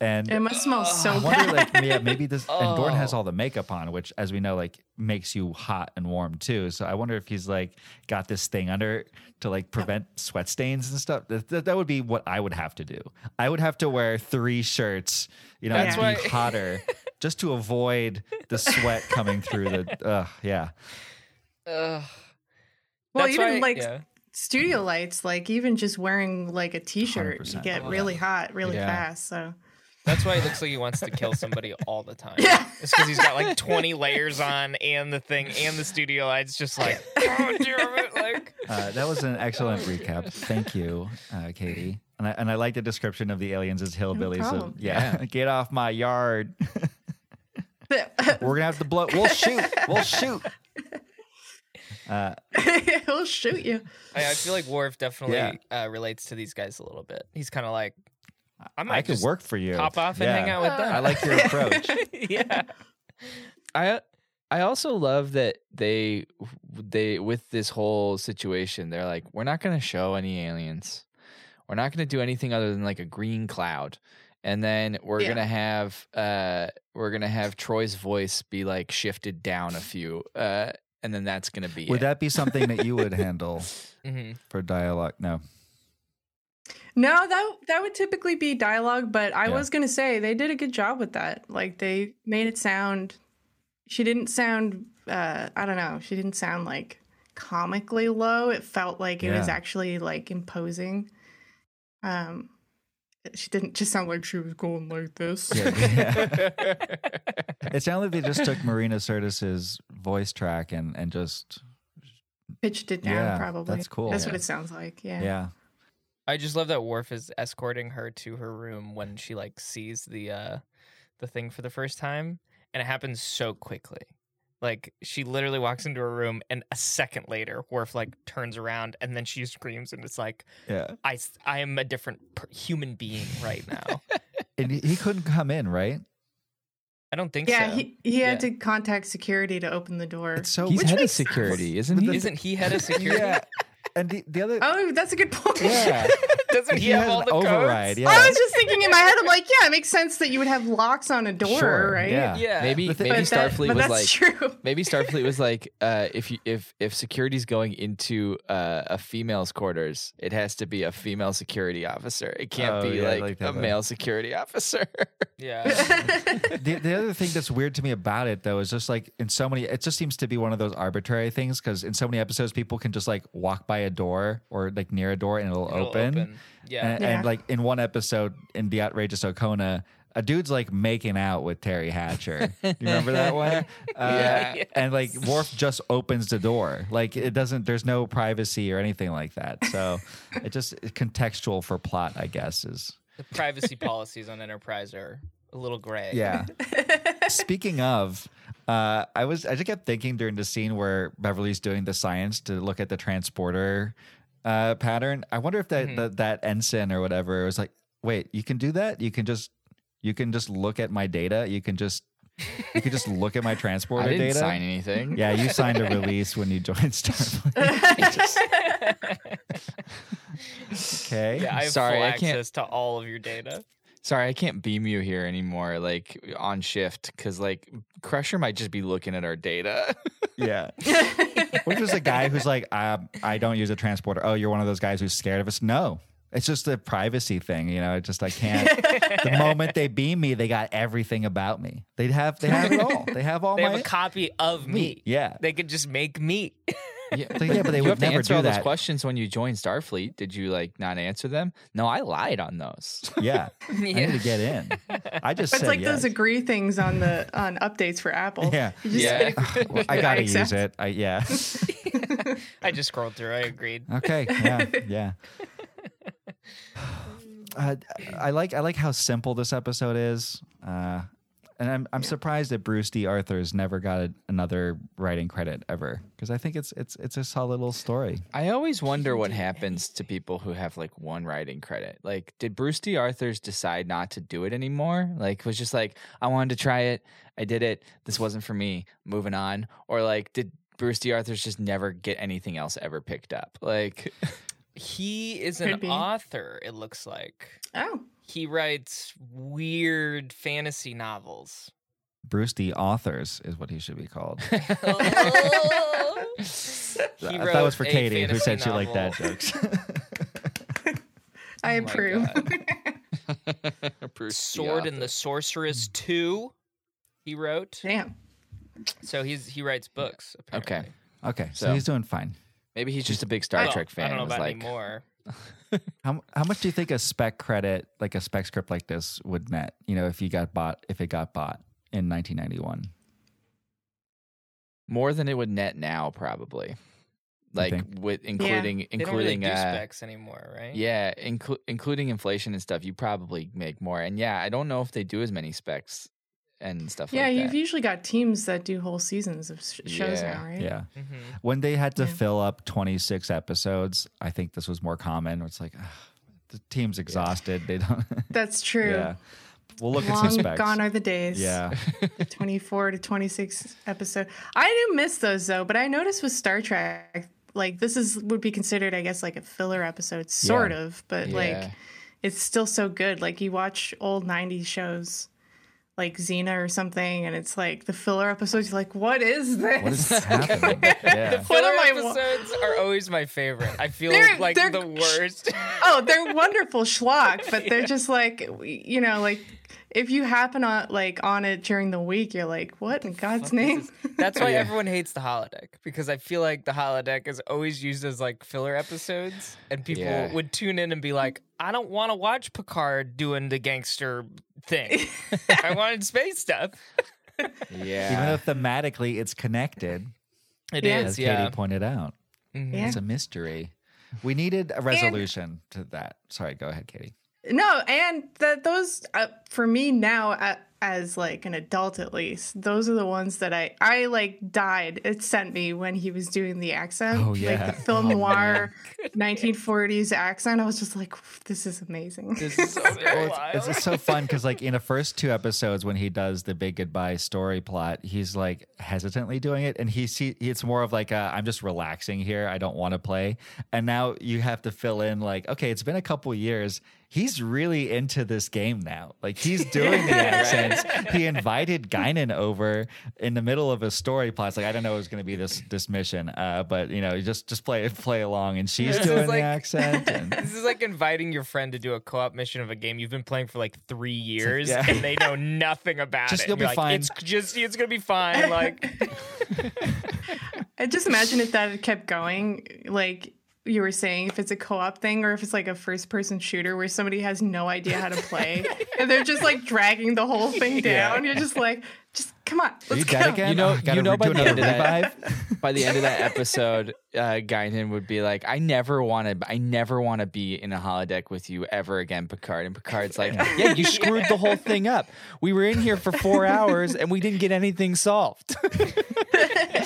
And it must smell so I bad. wonder, like, yeah, maybe this. And Gordon has Oh. all the makeup on, which, as we know, like makes you hot and warm too. So I wonder if he's like got this thing under to like prevent sweat stains and stuff. That, that, that would be what I would have to do. I would have to wear three shirts, you know, That's and be why- hotter just to avoid the sweat coming through the. Uh, yeah, Ugh. well, That's even why- like yeah. studio lights, like even just wearing like a t-shirt, you 100%. get Oh, really hot really Yeah. fast. So That's why he looks like he wants to kill somebody all the time. Yeah. It's because he's got like 20 layers on and the thing and the studio lights just like, oh, damn it. Like, uh, that was an excellent recap. Thank you, uh, Katie. And I, and I like the description of the aliens as hillbillies. So, problem. yeah, get off my yard. We're gonna have to blow. We'll shoot. We'll shoot. Uh, he'll shoot you. I, I feel like Worf definitely Yeah. uh, relates to these guys a little bit. He's kind of like, I might I could work for you. hop off and Yeah. hang out with them. I like your approach. yeah. I I also love that they they with this whole situation they're like we're not going to show any aliens. We're not going to do anything other than like a green cloud. And then we're Yeah. going to have uh we're going to have Troi's voice be like shifted down a few uh and then that's going to be Would it. that be something that you would handle hmm for dialogue? No. No, that that would typically be dialogue, but I Yeah. was gonna say they did a good job with that. Like they made it sound. She didn't sound. Uh, I don't know. She didn't sound like comically low. It felt like it was actually like imposing. Um, she didn't just sound like she was going like this. Yeah, yeah. it sounded like they just took Marina Sirtis's voice track and and just Pitched it down, Yeah, probably. that's cool. That's Yeah. what it sounds like. Yeah. yeah. I just love that Worf is escorting her to her room when she like sees the uh the thing for the first time and it happens so quickly. Like she literally walks into her room and a second later Worf like turns around and then she screams and it's like Yeah. I I am a different per- human being right now. And he- he couldn't come in, right? I don't think Yeah, so. he, he had Yeah. to contact security to open the door. It's so He's head of makes- security, isn't he? Isn't he head of security? Yeah. And the, the other Oh, that's a good point. Yeah. Doesn't he, he have has all the override, codes? yeah. I was just thinking in my head, I'm like, yeah, it makes sense that you would have locks on a door, Sure, right? yeah. Yeah. maybe The maybe But Starfleet but was like true. Maybe Starfleet was like, uh, if you if if security's going into uh, a female's quarters, it has to be a female security officer. It can't Oh, be yeah, I like, like a that better. male security officer. Yeah. the, the other thing that's weird to me about it though is just like in so many it just seems to be one of those arbitrary things because in so many episodes people can just like walk by a door or like near a door and it'll, It'll open, Yeah. And, Yeah. and like in one episode in the outrageous Okona a dude's like making out with Teri Hatcher. You remember that one? Uh, Yeah. And like Worf just opens the door. Like it doesn't. There's no privacy or anything like that. So it just contextual for plot, I guess, is the privacy policies on Enterprise are a little gray. Yeah. Speaking of, uh, I was I just kept thinking during the scene where Beverly's doing the science to look at the transporter uh, pattern. I wonder if that that that ensign or whatever was like, wait, you can do that? You can just you can just look at my data. You can just you can just look at my transporter I didn't data. sign anything. Yeah, you signed a release when you joined Starfleet. okay. Yeah, I have Sorry, full I can't- access to all of your data. Sorry, I can't beam you here anymore, like on shift, because like Crusher might just be looking at our data. Yeah. Which if there's a guy who's like, uh, I don't use a transporter. Oh, you're one of those guys who's scared of us? No. It's just a privacy thing, you know. It's just I can't. the moment they beam me, they got everything about me. They have they have it all. They have all They my have a copy of me. Yeah. They could just make me. yeah, So, yeah, but they you would have to never answer do all those questions when you joined Starfleet. Did you like not answer them? No, I lied on those. Yeah. I need to get in. I just It's like yes. those agree things on the on updates for Apple. Yeah. You just Yeah. Well, I gotta use it. I yeah. I just scrolled through. I agreed. Okay. Yeah. Yeah. Uh, I like I like how simple this episode is. Uh, And I'm I'm surprised that Bruce D. Arthurs never got a, another writing credit ever because I think it's it's it's a solid little story. I always wonder what happens to people who have like one writing credit. Like, did Bruce D. Arthurs decide not to do it anymore? Like, was just like, I wanted to try it, I did it. This wasn't for me. Moving on. Or like, did Bruce D. Arthurs just never get anything else ever picked up? Like, He is Could an be. author, it looks like. Oh, He writes weird fantasy novels. Bruce D. Authors is what he should be called. Oh. He I thought was for Katie who fantasy said she liked that novel. jokes. I Oh approve. Bruce Sword and the Sorceress mm. 2 he wrote. Damn. So he's he writes books apparently. Okay. okay, so, So- he's doing fine. Maybe he's just a big Star Trek fan. I don't know was about like, anymore. How how much do you think a spec credit, like a spec script like this, would net? You know, if you got bought, if it got bought in 1991. More than it would net now, probably. Like with including They don't really including do uh, specs anymore, right? Yeah, inclu- including inflation and stuff, you probably make more. And yeah, I don't know if they do as many specs and stuff Yeah, like you've usually got teams that do whole seasons of sh- shows Yeah. now, right? Yeah. hmm When they had to Yeah. fill up 26 episodes, I think this was more common. Where it's like, ugh, the team's exhausted. They don't. That's true. yeah. We'll look at Long some specs. gone are the days. yeah. 24 to 26 episode. I do miss those though, but I noticed with Star Trek, like this is would be considered, I guess, like a filler episode, sort Yeah. of, but Yeah. like it's still so good. Like you watch old 90s shows like Xena or something, and it's like the filler episodes, you're like, what is this? What is happening? Yeah. What Filler am wa- episodes are always my favorite. I feel They're- like they're- the worst. oh, they're wonderful schlock, but they're just like, you know, like if you happen on like on it during the week, you're like, what in God's name? That's why Yeah. everyone hates the holodeck because I feel like the holodeck is always used as like filler episodes, and people Yeah. would tune in and be like, "I don't want to watch Picard doing the gangster thing. I wanted space stuff." Yeah, even though thematically it's connected, It Yeah. is, as yeah. Katie pointed out. Mhm. Yeah. It's a mystery. We needed a resolution to that. Sorry, go ahead, Katie. No, and that those uh, for me now uh, as like an adult at least, those are the ones that I I like died. It sent me when he was doing the accent, Oh, yeah. like the film noir 1940s accent. I was just like, this is amazing. This is so it's, it's so fun because like in the first two episodes when he does the big goodbye story plot he's like hesitantly doing it and he see it's more of like i i'm just relaxing here i don't want to play and now you have to fill in like okay it's been a couple years he's really into this game now like he's doing the accents he invited guinan over in the middle of a story plot it's like i don't know it was going to be this this mission uh but you know just just play play along and she's This is doing like- the accent and This is like inviting your friend to do a co-op mission of a game you've been playing for like three years, yeah. and they know nothing about Just it. you'll be like, fine. It's just it's gonna be fine. Like, I just imagine if that had kept going, like you were saying, if it's a co-op thing or if it's like a first-person shooter where somebody has no idea how to play and they're just like dragging the whole thing down. You're just like, just come on, are let's you go. dead again You know- Oh, you know by the end of that- By the end of that episode, uh, Guinan would be like, "I never want to. I never want to be in a holodeck with you ever again, Picard." And Picard's like, "Yeah, you screwed the whole thing up. We were in here for four hours and we didn't get anything solved."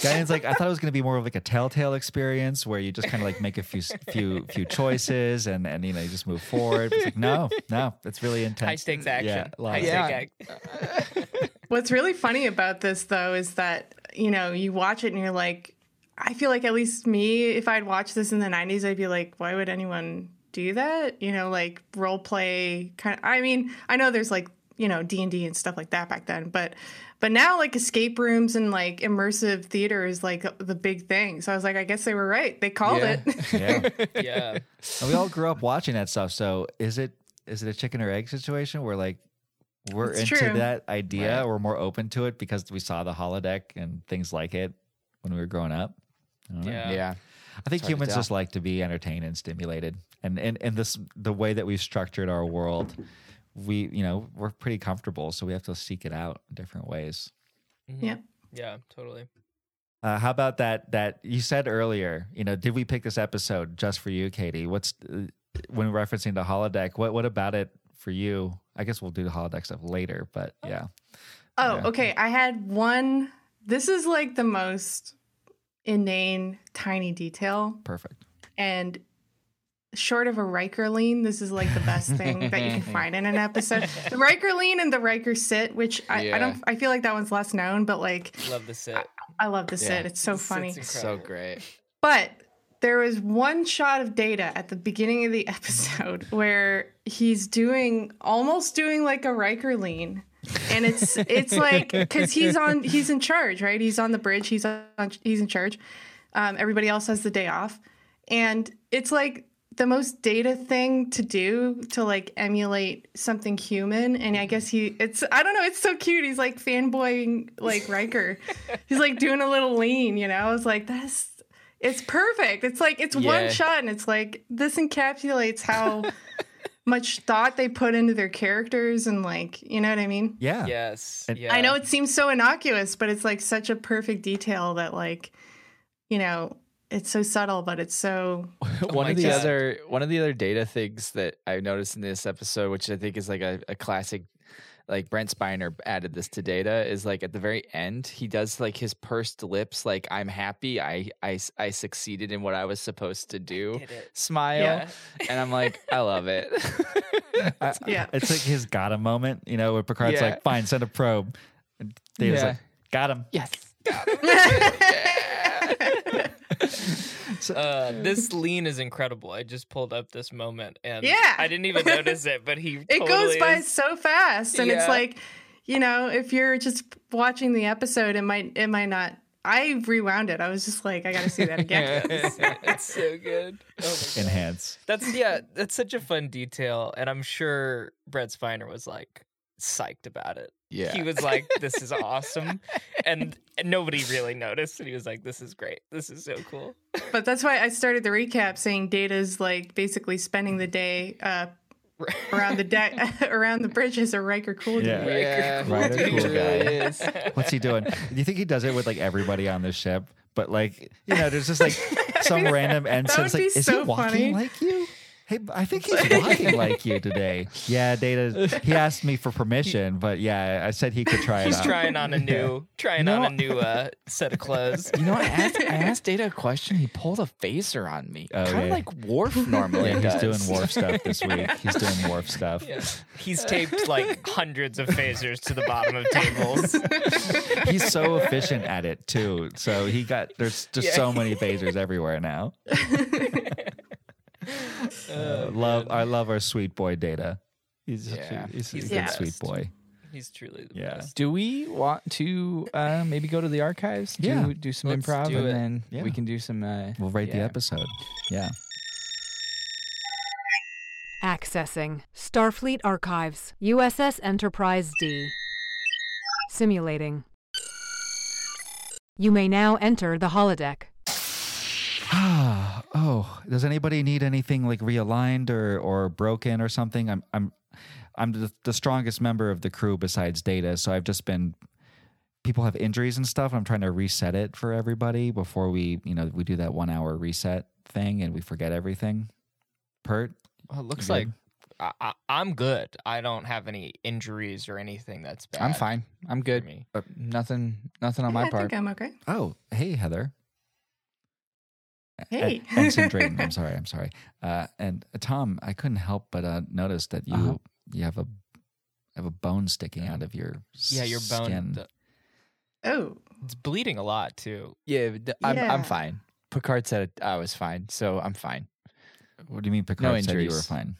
Guinan's like, I thought it was going to be more of like a telltale experience where you just kind of like make a few few few choices and and you know you just move forward. It's like, no, no, it's really intense. high stakes action. Yeah, high of- stake Yeah. Act. What's really funny about this though is that, you know, you watch it and you're like, I feel like at least me, if I'd watched this in the 90s, I'd be like, why would anyone do that? You know, like role play kind of, I mean, I know there's like, you know, D&D and stuff like that back then, but but now like escape rooms and like immersive theater is like the big thing. So I was like, I guess they were right. They called Yeah. it. Yeah, Yeah. and we all grew up watching that stuff. So is it is it a chicken or egg situation where like we're It's into true. that idea, Right. we're more open to it because we saw the holodeck and things like it when we were growing up? I. Yeah. yeah. I think humans just like to be entertained and stimulated, and and and this the way that we've structured our world, we you know we're pretty comfortable, so we have to seek it out in different ways. yeah. Yeah, totally. Uh, how about that? That you said earlier, you know, did we pick this episode just for you, Katie? What's uh, when referencing the holodeck? What what about it for you? I guess we'll do the holodeck stuff later, but oh. yeah, Oh, Yeah. okay. I had one. This is like the most inane, tiny detail. Perfect. And short of a Riker lean, this is like the best thing that you can find in an episode. The Riker lean and the Riker sit, which I, I don't, I feel like that one's less known, but like Love the sit. I love the sit. It's so The funny. incredible. So great. But there was one shot of Data at the beginning of the episode where he's doing almost doing like a Riker lean. And it's it's like because he's on he's in charge, right? He's on the bridge. He's on he's in charge. Um, everybody else has the day off, and it's like the most data thing to do to like emulate something human. And I guess he it's I don't know. It's so cute. He's like fanboying like Riker. he's like doing a little lean. You know, I was like that's it's perfect. It's like it's one shot, and it's like this encapsulates how much thought they put into their characters, and like you know what I mean. Yeah. Yes. And- yeah. I know it seems so innocuous, but it's like such a perfect detail that like you know it's so subtle, but it's so oh one my of the God. other one of the other data things that I noticed in this episode, which I think is like a, a classic, like Brent Spiner added this to data, is like at the very end he does like his pursed lips, like I'm happy, I I I succeeded in what I was supposed to do, smile, Yeah. and I'm like I love it. I- Yeah. It's like his got him moment, you know, where Picard's Yeah. like, fine, send a probe. And Data's Yeah. like, got him. yes. Uh, this lean is incredible. I just pulled up this moment, and Yeah. I didn't even notice it, but he. it totally goes by is. so fast, and it's like you know if you're just watching the episode, it might it might not. I rewound it. I was just like, I got to see that again. it's so good. Oh. Enhance. That's yeah. That's such a fun detail, and I'm sure Brent Spiner was like psyched about it. Yeah. He was like, "This is awesome," and, and nobody really noticed. And he was like, "This is great. This is so cool." But that's why I started the recap saying Data's like basically spending the day uh, around the deck, around the bridge as a Riker cool Yeah. dude. yeah, Right, a he cool guy. is. What's he doing? Do you think he does it with like everybody on the ship? But like, you know, there's just like some random ensign's would like, is so he walking funny. like you? Hey, I think he's walking like you today. Yeah, Data. He asked me for permission, but yeah, I said he could try it He's out. trying on a new, trying No. on a new uh, set of clothes. You know, I asked, I asked Data a question. He pulled a phaser on me, Oh, kind of yeah. like Worf normally Yeah, he's does. doing Worf stuff this week. He's doing Worf stuff. Yeah. He's taped like hundreds of phasers to the bottom of tables. He's so efficient at it too. So he got there's just Yeah. so many phasers everywhere now. Uh, love I love our sweet boy Data. He's such Yeah. a, he's, He's a good best. sweet boy. He's truly the Yeah. best. Do we want to uh, maybe go to the archives? Do, Yeah. do some Let's improv, do and it. then Yeah. we can do some. Uh, We'll rate the episode. Yeah. Accessing Starfleet Archives, USS Enterprise D. Simulating. You may now enter the holodeck. Ah, oh, does anybody need anything like realigned or or broken or something? I'm I'm I'm the, the strongest member of the crew besides Data, so I've just been people have injuries and stuff. I'm trying to reset it for everybody before we, you know, we do that 1 hour reset thing and we forget everything. Pert, Well, it looks like I, I, I'm good. I don't have any injuries or anything that's bad. I'm fine. I'm good. me. Uh, nothing. Nothing on Yeah, my I part. think I'm okay. Oh, hey Heather. Hey. En- Ensign Drayton. I'm sorry. I'm sorry. Uh, and uh, Tom, I couldn't help but uh, notice that you Uh-huh. you have a have a bone sticking out of your Yeah, your bone. skin. the- Oh, it's bleeding a lot too. Yeah, d- I'm. Yeah. I'm fine. Picard said I was fine, so I'm fine. What do you mean? Picard said you were injuries. fine.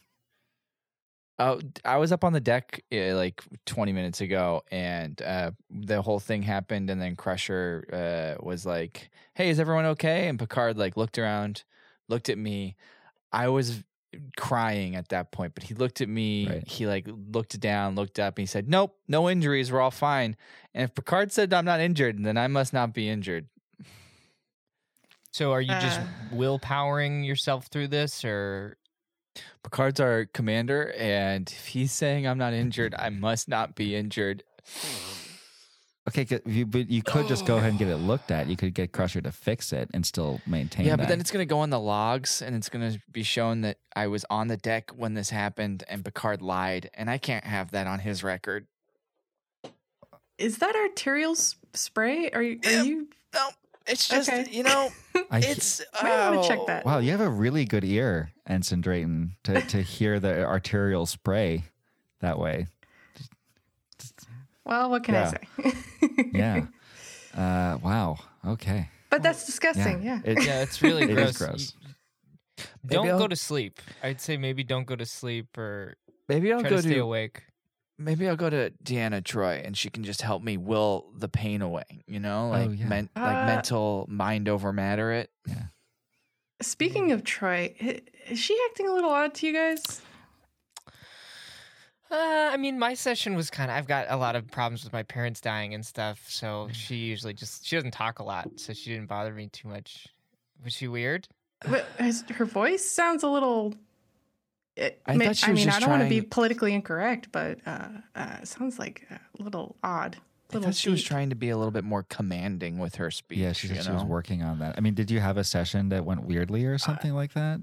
Oh, I was up on the deck uh, like 20 minutes ago, and uh, the whole thing happened. And then Crusher uh, was like, "Hey, is everyone okay?" And Picard like looked around, looked at me. I was crying at that point, but he looked at me. Right. He like looked down, looked up, and he said, "Nope, no injuries. We're all fine." And if Picard said I'm not injured, then I must not be injured. So are you just Uh. willpowering yourself through this, or Picard's our commander, and if he's saying I'm not injured, I must not be injured. Okay, you, but you could just go ahead and get it looked at. You could get Crusher to fix it and still maintain. Yeah, but that. then it's going to go on the logs and it's going to be shown that I was on the deck when this happened and Picard lied, and I can't have that on his record. is that arterial spray? Are you? Are you? No, it's just Okay. you know, I, it's. Might want to check oh. that. wow, you have a really good ear, Ensign Drayton, to to hear the arterial spray that way. Well, what can Yeah. I say? Yeah. uh, wow. Okay. but that's disgusting. Yeah. It- Yeah, it's really It is gross. gross. Don't I'll- go to sleep. I'd say maybe don't go to sleep or Maybe I'll try go to stay to awake. Maybe I'll go to Deanna Troi and she can just help me will the pain away. You know, like Oh, yeah. men, like Uh, mental mind over matter. It. Speaking of Troi, is she acting a little odd to you guys? Uh, I mean, my session was kind of. I've got a lot of problems with my parents dying and stuff, so she usually just she doesn't talk a lot, so she didn't bother me too much. Was she weird? But her voice sounds a little. It, I ma- thought she I was mean, just I don't want to be politically incorrect, but uh, uh, it sounds like a little odd. I thought she was trying to be a little bit more commanding with her speech. Yeah, she said she was working on that. I mean, did you have a session that went weirdly or something like that?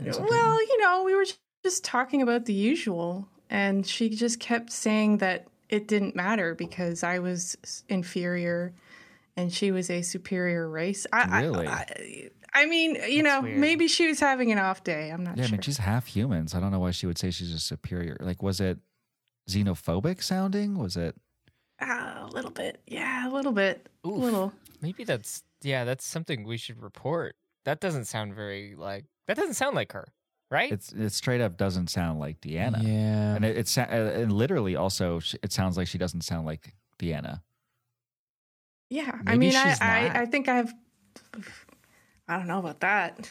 Well, you know, we were just talking about the usual, and she just kept saying that it didn't matter because I was inferior and she was a superior race. I, Really? I, I, I mean, you know, weird. maybe she was having an off day. I'm not sure. Yeah, I mean, she's half human, so I don't know why she would say she's a superior. Like, was it xenophobic sounding? Was it? Ah, a little bit. Yeah, a little bit. A little. Maybe that's yeah, that's something we should report. That doesn't sound very like that doesn't sound like her, right? It's it straight up doesn't sound like Deanna. Yeah. And it, it's uh, and literally also it sounds like she doesn't sound like Deanna. Yeah, I Maybe mean, I, she's not. I, I think I have. I don't know about that.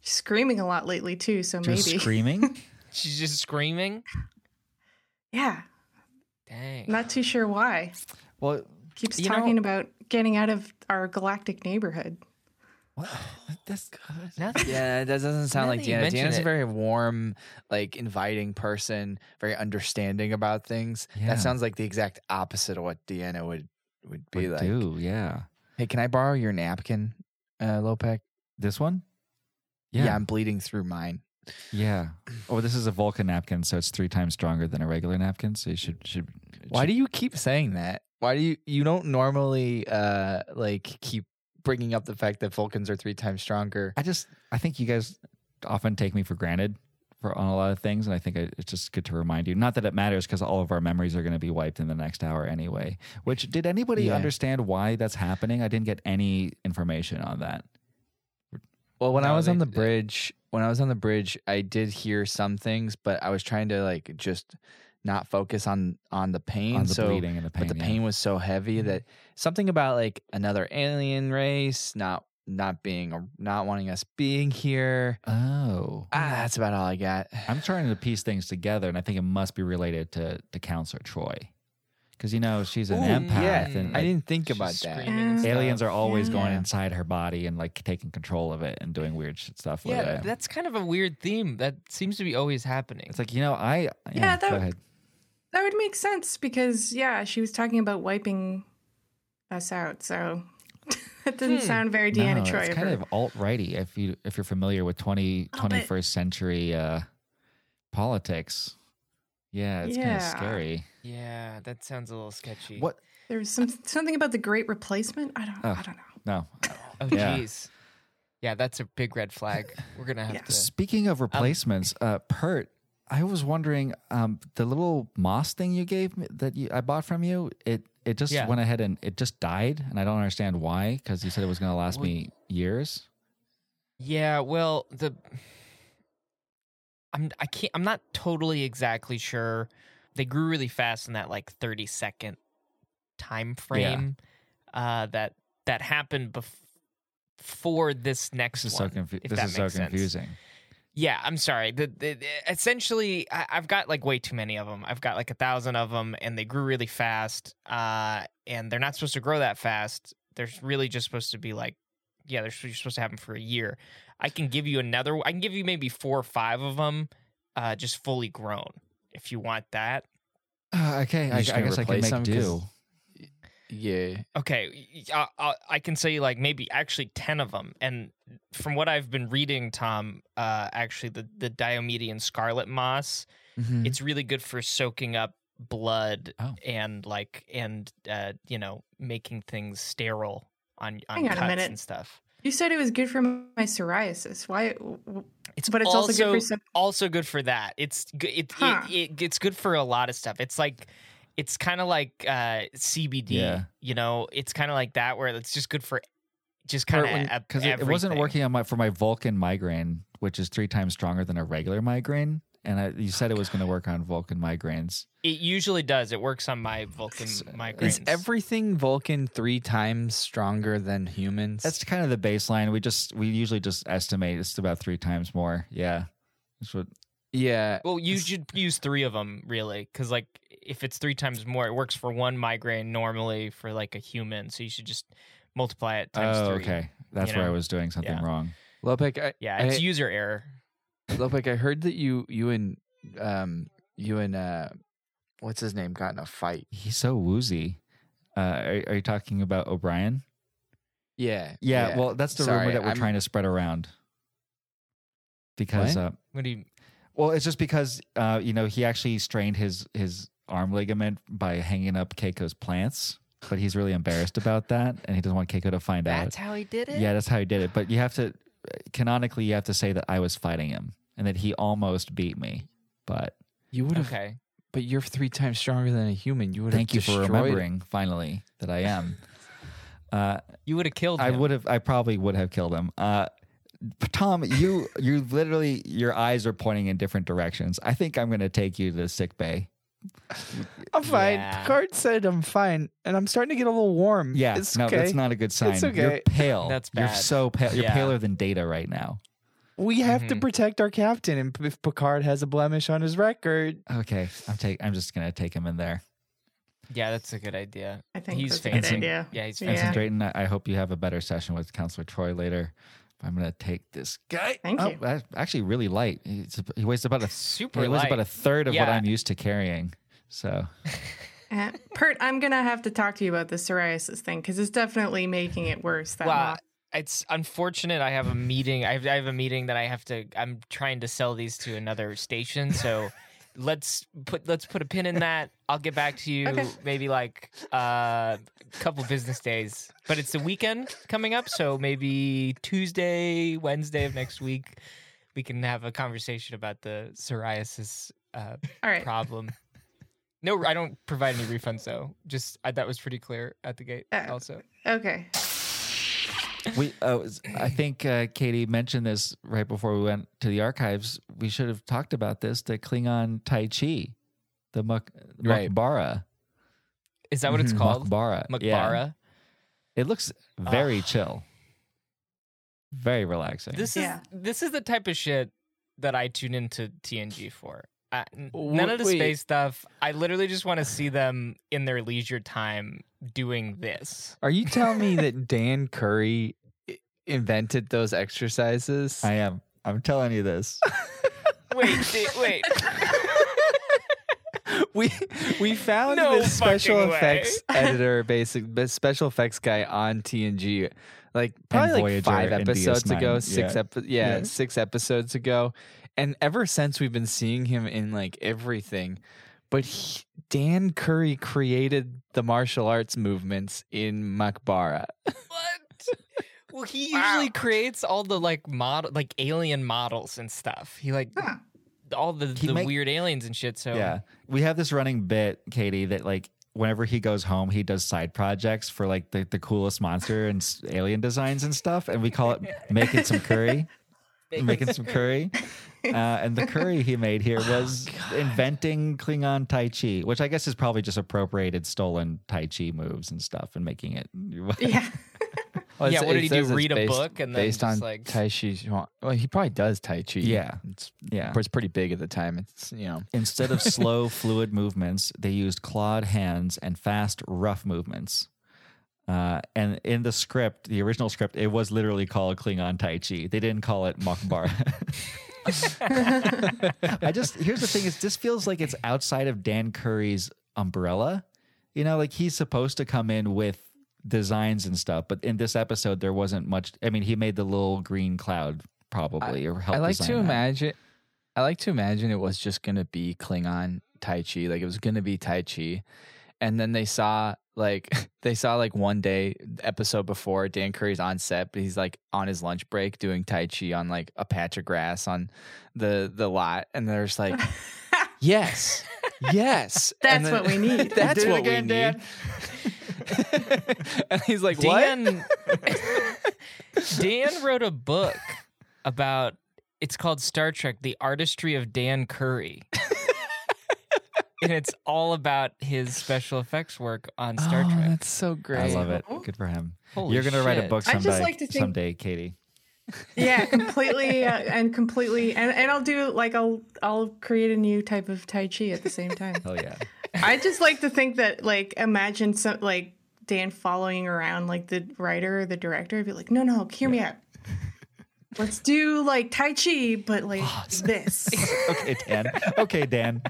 She's screaming a lot lately too, so Just maybe. screaming. She's just screaming. Yeah, Dang. not too sure why. well, Keeps You know- talking about getting out of our galactic neighborhood. what? That's Now- Yeah, that doesn't sound like Deanna. mention Deanna's a very warm, like inviting person, very understanding about things. Yeah. That sounds like the exact opposite of what Deanna would would be would like. do yeah. Hey, can I borrow your napkin, uh, Lopek? This one. Yeah. Yeah, I'm bleeding through mine. yeah. Oh, this is a Vulcan napkin, so it's three times stronger than a regular napkin. So you should should. Why do you keep saying that? Why do you you don't normally uh like keep bringing up the fact that Vulcans are three times stronger? I just I think you guys often take me for granted for on a lot of things, and I think I, it's just good to remind you. Not that it matters because all of our memories are going to be wiped in the next hour anyway. Which did anybody Yeah. understand why that's happening? I didn't get any information on that. Well, when I was they- on the bridge, when I was on the bridge, I did hear some things, but I was trying to like just not focus on on the pain. on the so, bleeding and the pain. but the yeah. pain was so heavy that something about like another alien race not not being or not wanting us being here. Oh, Ah, that's about all I got. I'm trying to piece things together, and I think it must be related to to Counselor Troi, because you know she's an Ooh, empath, yeah, and I like, didn't think about that. screaming and stuff. aliens are always going inside her body and like taking control of it and doing weird shit stuff. with Yeah, it. that's kind of a weird theme that seems to be always happening. it's like you know I yeah, Yeah, that- go ahead. That would make sense because yeah, she was talking about wiping us out. So that doesn't Hmm. sound very Deanna no, Troi. It's kind her. of alt righty if you if you're familiar with 20, Little bit. 21st century uh, politics. Yeah, it's kind Yeah. of scary. yeah, that sounds a little sketchy. What? There's some something about the Great Replacement. I don't. Oh. I don't know. No. Oh, Yeah. jeez. Yeah, that's a big red flag. We're gonna have Yeah. to. Speaking of replacements, uh, Pert, I was wondering um, the little moss thing you gave me that you, I bought from you. It it just Yeah. went ahead and it just died, and I don't understand why. Because you said it was going to last Well, me years. Yeah, well, the I'm I can't I'm not totally exactly sure. They grew really fast in that like 30 second time frame. Uh that that happened before this next This is one. so confu- This is so makes sense. confusing. Yeah, I'm sorry. The, the, the- essentially, I, I've got like way too many of them. I've got like a thousand of them, and they grew really fast. Uh, and they're not supposed to grow that fast. They're really just supposed to be like, yeah, they're supposed to have them for a year. I can give you another. I can give you maybe four or five of them, uh, just fully grown, if you want that. Uh, okay, I, I guess I can make them 'cause- do. Yeah. Okay, I, I, I can say like maybe actually ten of them, and from what I've been reading, Tom, uh, actually the the Diomedian scarlet moss, Mhm. it's really good for soaking up blood Oh. and like and uh, you know making things sterile on on Hang on a cuts minute. and stuff. You said it was good for my psoriasis. Why? It's but it's also, good for some. also good for that. It's good. It, Huh. it, it it's good for a lot of stuff. It's like it's kind of like uh, CBD. Yeah. You know, it's kind of like that where it's just good for just kind of because it, it wasn't working on my for my Vulcan migraine, which is three times stronger than a regular migraine. And I, you said it was going to work on Vulcan migraines. It usually does. It works on my Vulcan uh, migraines. Is everything Vulcan three times stronger than humans? That's kind of the baseline. We just we usually just estimate it's about three times more. Yeah, that's what. yeah. Well, you should use three of them really, because like if it's three times more, it works for one migraine normally for like a human. So you should just multiply it times Oh, three. okay. That's you where I was doing something Yeah. wrong. Lopek, I, Yeah, it's I, user error. Lopek, I heard that you you and um you and uh what's his name got in a fight. He's so woozy. Uh, are, are you talking about O'Brien? Yeah. Yeah, well, that's the Sorry, rumor that we're I'm- trying to spread around. Because, What? uh, What do you? well, it's just because uh, you know he actually strained his his arm ligament by hanging up Keiko's plants, but he's really embarrassed about that, and he doesn't want Keiko to find out. That's how he did it. Yeah, that's how he did it. But you have to canonically, you have to say that I was fighting him and that he almost beat me. But You would have Okay. but you're three times stronger than a human. You would have thank you for remembering finally that I am. Uh, You would have killed I would have. I probably would have killed him. Uh, Tom, you you literally your eyes are pointing in different directions. I think I'm going to take you to the sick bay. I'm fine. Yeah. Picard said I'm fine, and I'm starting to get a little warm. Yeah, it's no, okay. that's not a good sign. It's You're pale. That's bad. You're so pale. You're Yeah. paler than Data right now. We have to Mhm. protect our captain, and if Picard has a blemish on his record, Okay, I'm take. I'm just going to take him in there. Yeah, that's a good idea. I think he's that's a fancy. Yeah, he's Yeah. fancy. Vincent Drayton, I I hope you have a better session with Counselor Troi later. I'm going to take this guy. Thank oh, you. That's actually really light. He's, he weighs about a Super he weighs light. about a third of what I'm used to carrying. So Uh, Pert, I'm gonna have to talk to you about the psoriasis thing because it's definitely making it worse. That Well, moth. it's unfortunate. I have a meeting. I have, I have a meeting that I have to. I'm trying to sell these to another station. So let's put let's put a pin in that. I'll get back to you Okay. maybe like uh, a couple business days. But it's the weekend coming up, so maybe Tuesday, Wednesday of next week, we can have a conversation about the psoriasis uh, right. problem. No, I don't provide any refunds though. Just I, that was pretty clear at the gate. Uh, also, Okay. We, uh, I think uh, Katie mentioned this right before we went to the archives. We should have talked about this. The Klingon Tai Chi, the Mak- Right. Mok'bara. is that what it's Mhm. called? Mok'bara. Yeah. It looks very Ah. chill, very relaxing. This Yeah. is this is the type of shit that I tune into TNG for. Uh, none of the wait. space stuff. I literally just want to see them in their leisure time doing this. are you telling me that Dan Curry i- invented those exercises? I am. I'm telling you this. Wait, di- wait. we we found No this special fucking way. effects editor, basic this special effects guy on TNG, like probably like Voyager five and episodes DS9, ago, six yeah. epi- yeah, Yeah. six episodes ago, and ever since we've been seeing him in like everything. But he, Dan Curry created the martial arts movements in Mok'bara. What? Well, he usually creates all the like model, like alien models and stuff. He like Huh. all the, He the make- weird aliens and shit. So Yeah. We have this running bit, Katie, that like whenever he goes home, he does side projects for like the, the coolest monster and alien designs and stuff. And we call it making some curry. making some curry. Uh, and the curry he made here was inventing Klingon Tai Chi, which I guess is probably just appropriated stolen Tai Chi moves and stuff and making it. Yeah. Well, Yeah, what did he do, says it's read a book and then based just, on like- Tai Chi? Well, he probably does Tai Chi. Yeah. it's Yeah. it's pretty big at the time. It's you know Instead of slow, fluid movements, they used clawed hands and fast, rough movements. Uh, and in the script, the original script, it was literally called Klingon Tai Chi. They didn't call it Makbar. I just here's the thing: is this feels like it's outside of Dan Curry's umbrella. You know, like he's supposed to come in with designs and stuff, but in this episode, there wasn't much. I mean, he made the little green cloud probably, or helped I like to that. imagine. I like to imagine it was just gonna be Klingon Tai Chi, like it was gonna be Tai Chi, and then they saw like they saw like one day episode before Dan Curry's on set, but he's like on his lunch break doing Tai Chi on like a patch of grass on the the lot, and they're just like, yes, yes, That's then- what we need. That's what again, we Dan. need. and he's like, what? Dan Dan wrote a book about it's called Star Trek: The Artistry of Dan Curry. And it's all about his special effects work on Star oh, Trek. That's so great. I love it. Good for him. Holy You're gonna write a shit. book I someday. just like to think- someday, Katie. Yeah, completely uh, and completely, and, and I'll do like I'll I'll create a new type of tai chi at the same time. Hell yeah. I just like to think that like imagine some like Dan following around like the writer or the director, and be like, no, no, hear me out. Let's do like tai chi, but like this. okay, Dan. Okay, Dan.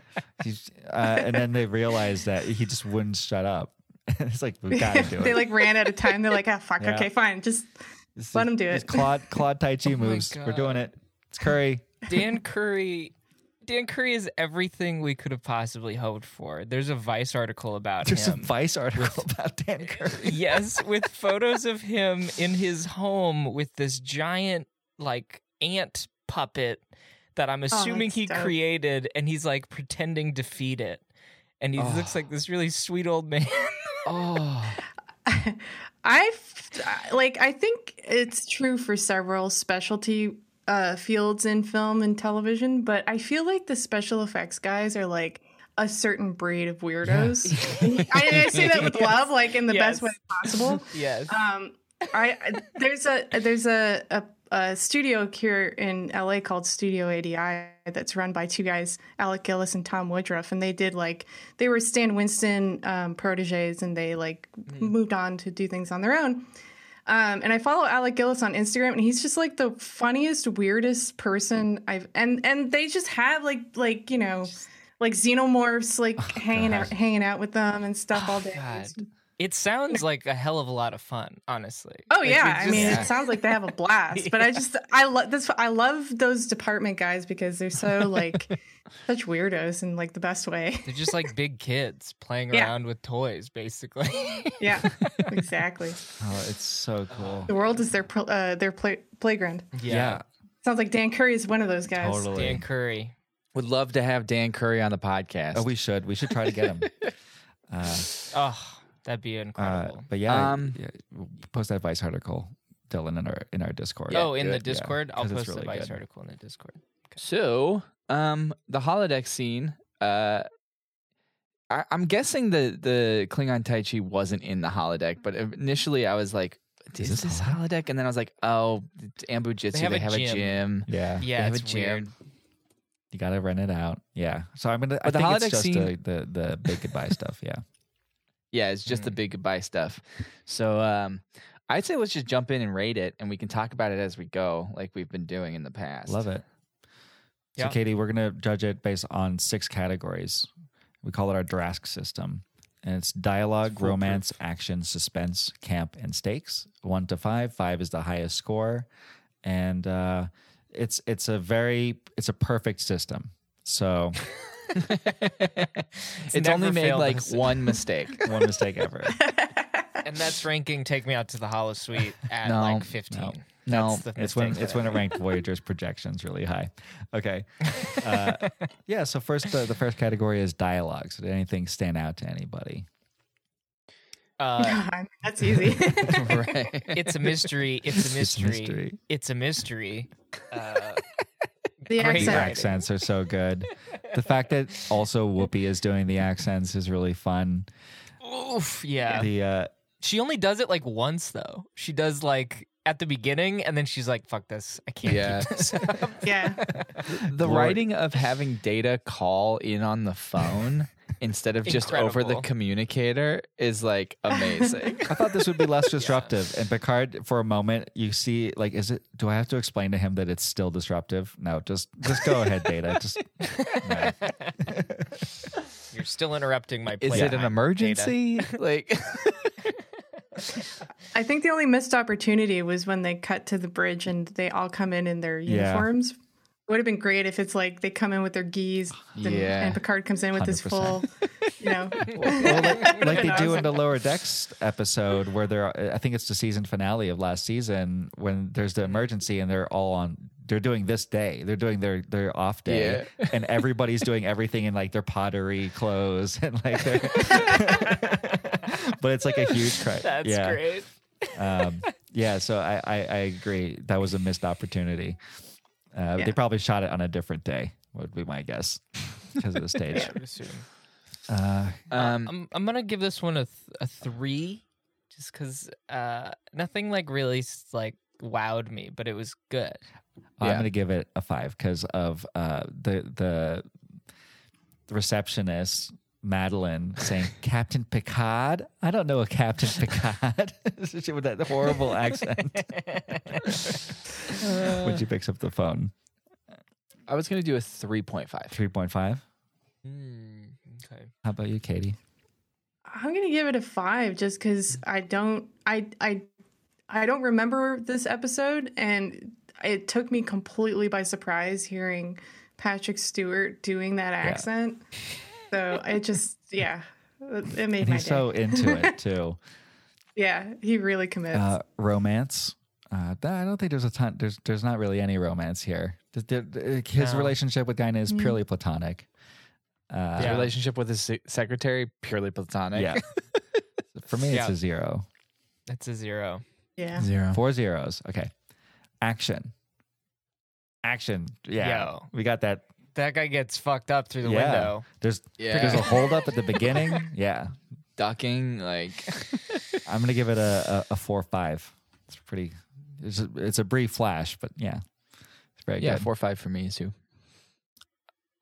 He's, uh, and then they realize that he just wouldn't shut up. it's like we gotta do it. they like ran out of time. They're like, ah, fuck. Yeah. Okay, fine. Just This let is- him do it's it. Claude Claude Tai Chi my moves. We're doing it. It's Curry. Dan Curry Dan Curry is everything we could have possibly hoped for. There's a Vice article about There's him. a Vice article about Dan Curry. yes, with photos of him in his home with this giant like ant puppet that I'm assuming that's he dope. created and he's like pretending to feed it. And he looks like this really sweet old man. Oh, I like. I think it's true for several specialty uh, fields in film and television, but I feel like the special effects guys are like a certain breed of weirdos. I, I say that with love, like in the best way possible. yes. Um, I I- there's a there's a, a a studio here in LA called Studio ADI that's run by two guys, Alec Gillis and Tom Woodruff, and they did like they were Stan Winston um, proteges, and they like moved on to do things on their own. Um, and I follow Alec Gillis on Instagram, and he's just like the funniest, weirdest person I've and and they just have like like you know like xenomorphs like hanging out hanging out with them and stuff all day. God. It sounds like a hell of a lot of fun, honestly. Oh Like, yeah, it I mean, just- it sounds like they have a blast. But I just, I love this. I love those department guys because they're so like such weirdos in like the best way. they're just like big kids playing Yeah. around with toys, basically. Yeah, exactly. Oh, it's so cool. The world is their pl- uh, their play- playground. yeah. Sounds like Dan Curry is one of those guys. Totally. Dan Curry. would love to have Dan Curry on the podcast. Oh, we should. We should try to get him. Uh, Oh, that'd be uh, incredible. but yeah, Um, yeah, post that Vice article, Dylan, in our in our Discord. oh, in do the it. Yeah, Discord? I'll it's post the Vice good. article in the Discord. So, um, the holodeck scene. Uh, I, I'm guessing the the Klingon Tai Chi wasn't in the holodeck, but initially I was like, "Is, this this, holodeck? holodeck?" And then I was like, "Oh, it's Ambu Jitsu. have They a have a gym. gym. Yeah, Yeah, have a gym. weird. you got to rent it out. Yeah. So I'm gonna. I the think holodeck it's just scene- the, the the big goodbye stuff. Yeah. Yeah, it's just the big goodbye stuff. So, um, I'd say let's just jump in and rate it, and we can talk about it as we go, like we've been doing in the past. Love it. So, Yeah. Katie, we're gonna judge it based on six categories. We call it our Drask system, and it's dialogue, romance, action, suspense, camp, and stakes. One to five. Five is the highest score, and uh, it's it's a very it's a perfect system. So it's only made like us. one mistake. one mistake ever. And that's ranking Take Me Out to the Holosuite at No, like 15. no, no. The It's when it's when it ranked Voyager's projections really high. Okay, uh, yeah. So first, uh, the first category is dialogue. So did anything stand out to anybody? Uh, That's easy. right. it's a mystery. It's a It's a mystery. mystery. It's a mystery. Uh, the Great The accent. accents are so good. The fact that also Whoopi is doing the accents is really fun. oof, yeah. The uh, She only does it like once though. She does like at the beginning, and then she's like, "Fuck this! I can't Yeah. keep this." up." Yeah. the Lord. writing of having data call in on the phone instead of just over the communicator is like amazing. I thought this would be less disruptive. And Picard, for a moment, you see like, is it? Do I have to explain to him that it's still disruptive? No, just just go ahead, Data. Just no. You're still interrupting my. Play is it playtime, an Data. emergency? like I think the only missed opportunity was when they cut to the bridge and they all come in in their Yeah. uniforms. Would have been great if it's like they come in with their geese, then, Yeah. and Picard comes in with his 100%. full, you know. well, like, like they do in the lower decks episode where they're i think it's the season finale of last season when there's the emergency and they're all on they're doing this day they're doing their their off day and everybody's doing everything in like their pottery clothes and like their but it's like a huge cry That's yeah great. um yeah so I, I i agree that was a missed opportunity uh, Yeah. they probably shot it on a different day would be my guess because of the stage I would assume. uh Um, I'm I'm gonna give this one a th- a three, just because uh, nothing like really s- like wowed me, but it was good. I'm Yeah. going to give it a five because of uh, the the receptionist Madeline saying Captain Picard. I don't know a Captain Picard She- with that horrible accent when she picks up the phone. I was gonna do a three point five. Three point five. Mm, okay. How about you, Katie? I'm gonna give it a five just because I don't I I I don't remember this episode and it took me completely by surprise hearing Patrick Stewart doing that accent. So I just yeah, it it made And my he's day. so into it too. yeah, he really commits. Uh, romance. Uh, I don't think there's a ton. There's there's not really any romance here. There- there- His No. relationship with Dinah is purely platonic. Uh, His relationship with his secretary purely platonic. Yeah. For me, it's Yeah. a zero. It's a zero. yeah. zero. Four zeros. Okay. Action. Action. Yeah. Yo. We got that. That guy gets fucked up through the yeah. window. There's Yeah. there's a hold up at the beginning. Yeah. Ducking like I'm gonna give it a, a, a four five. It's pretty. It's a, it's a brief flash, but yeah, it's very yeah good. four five for me too.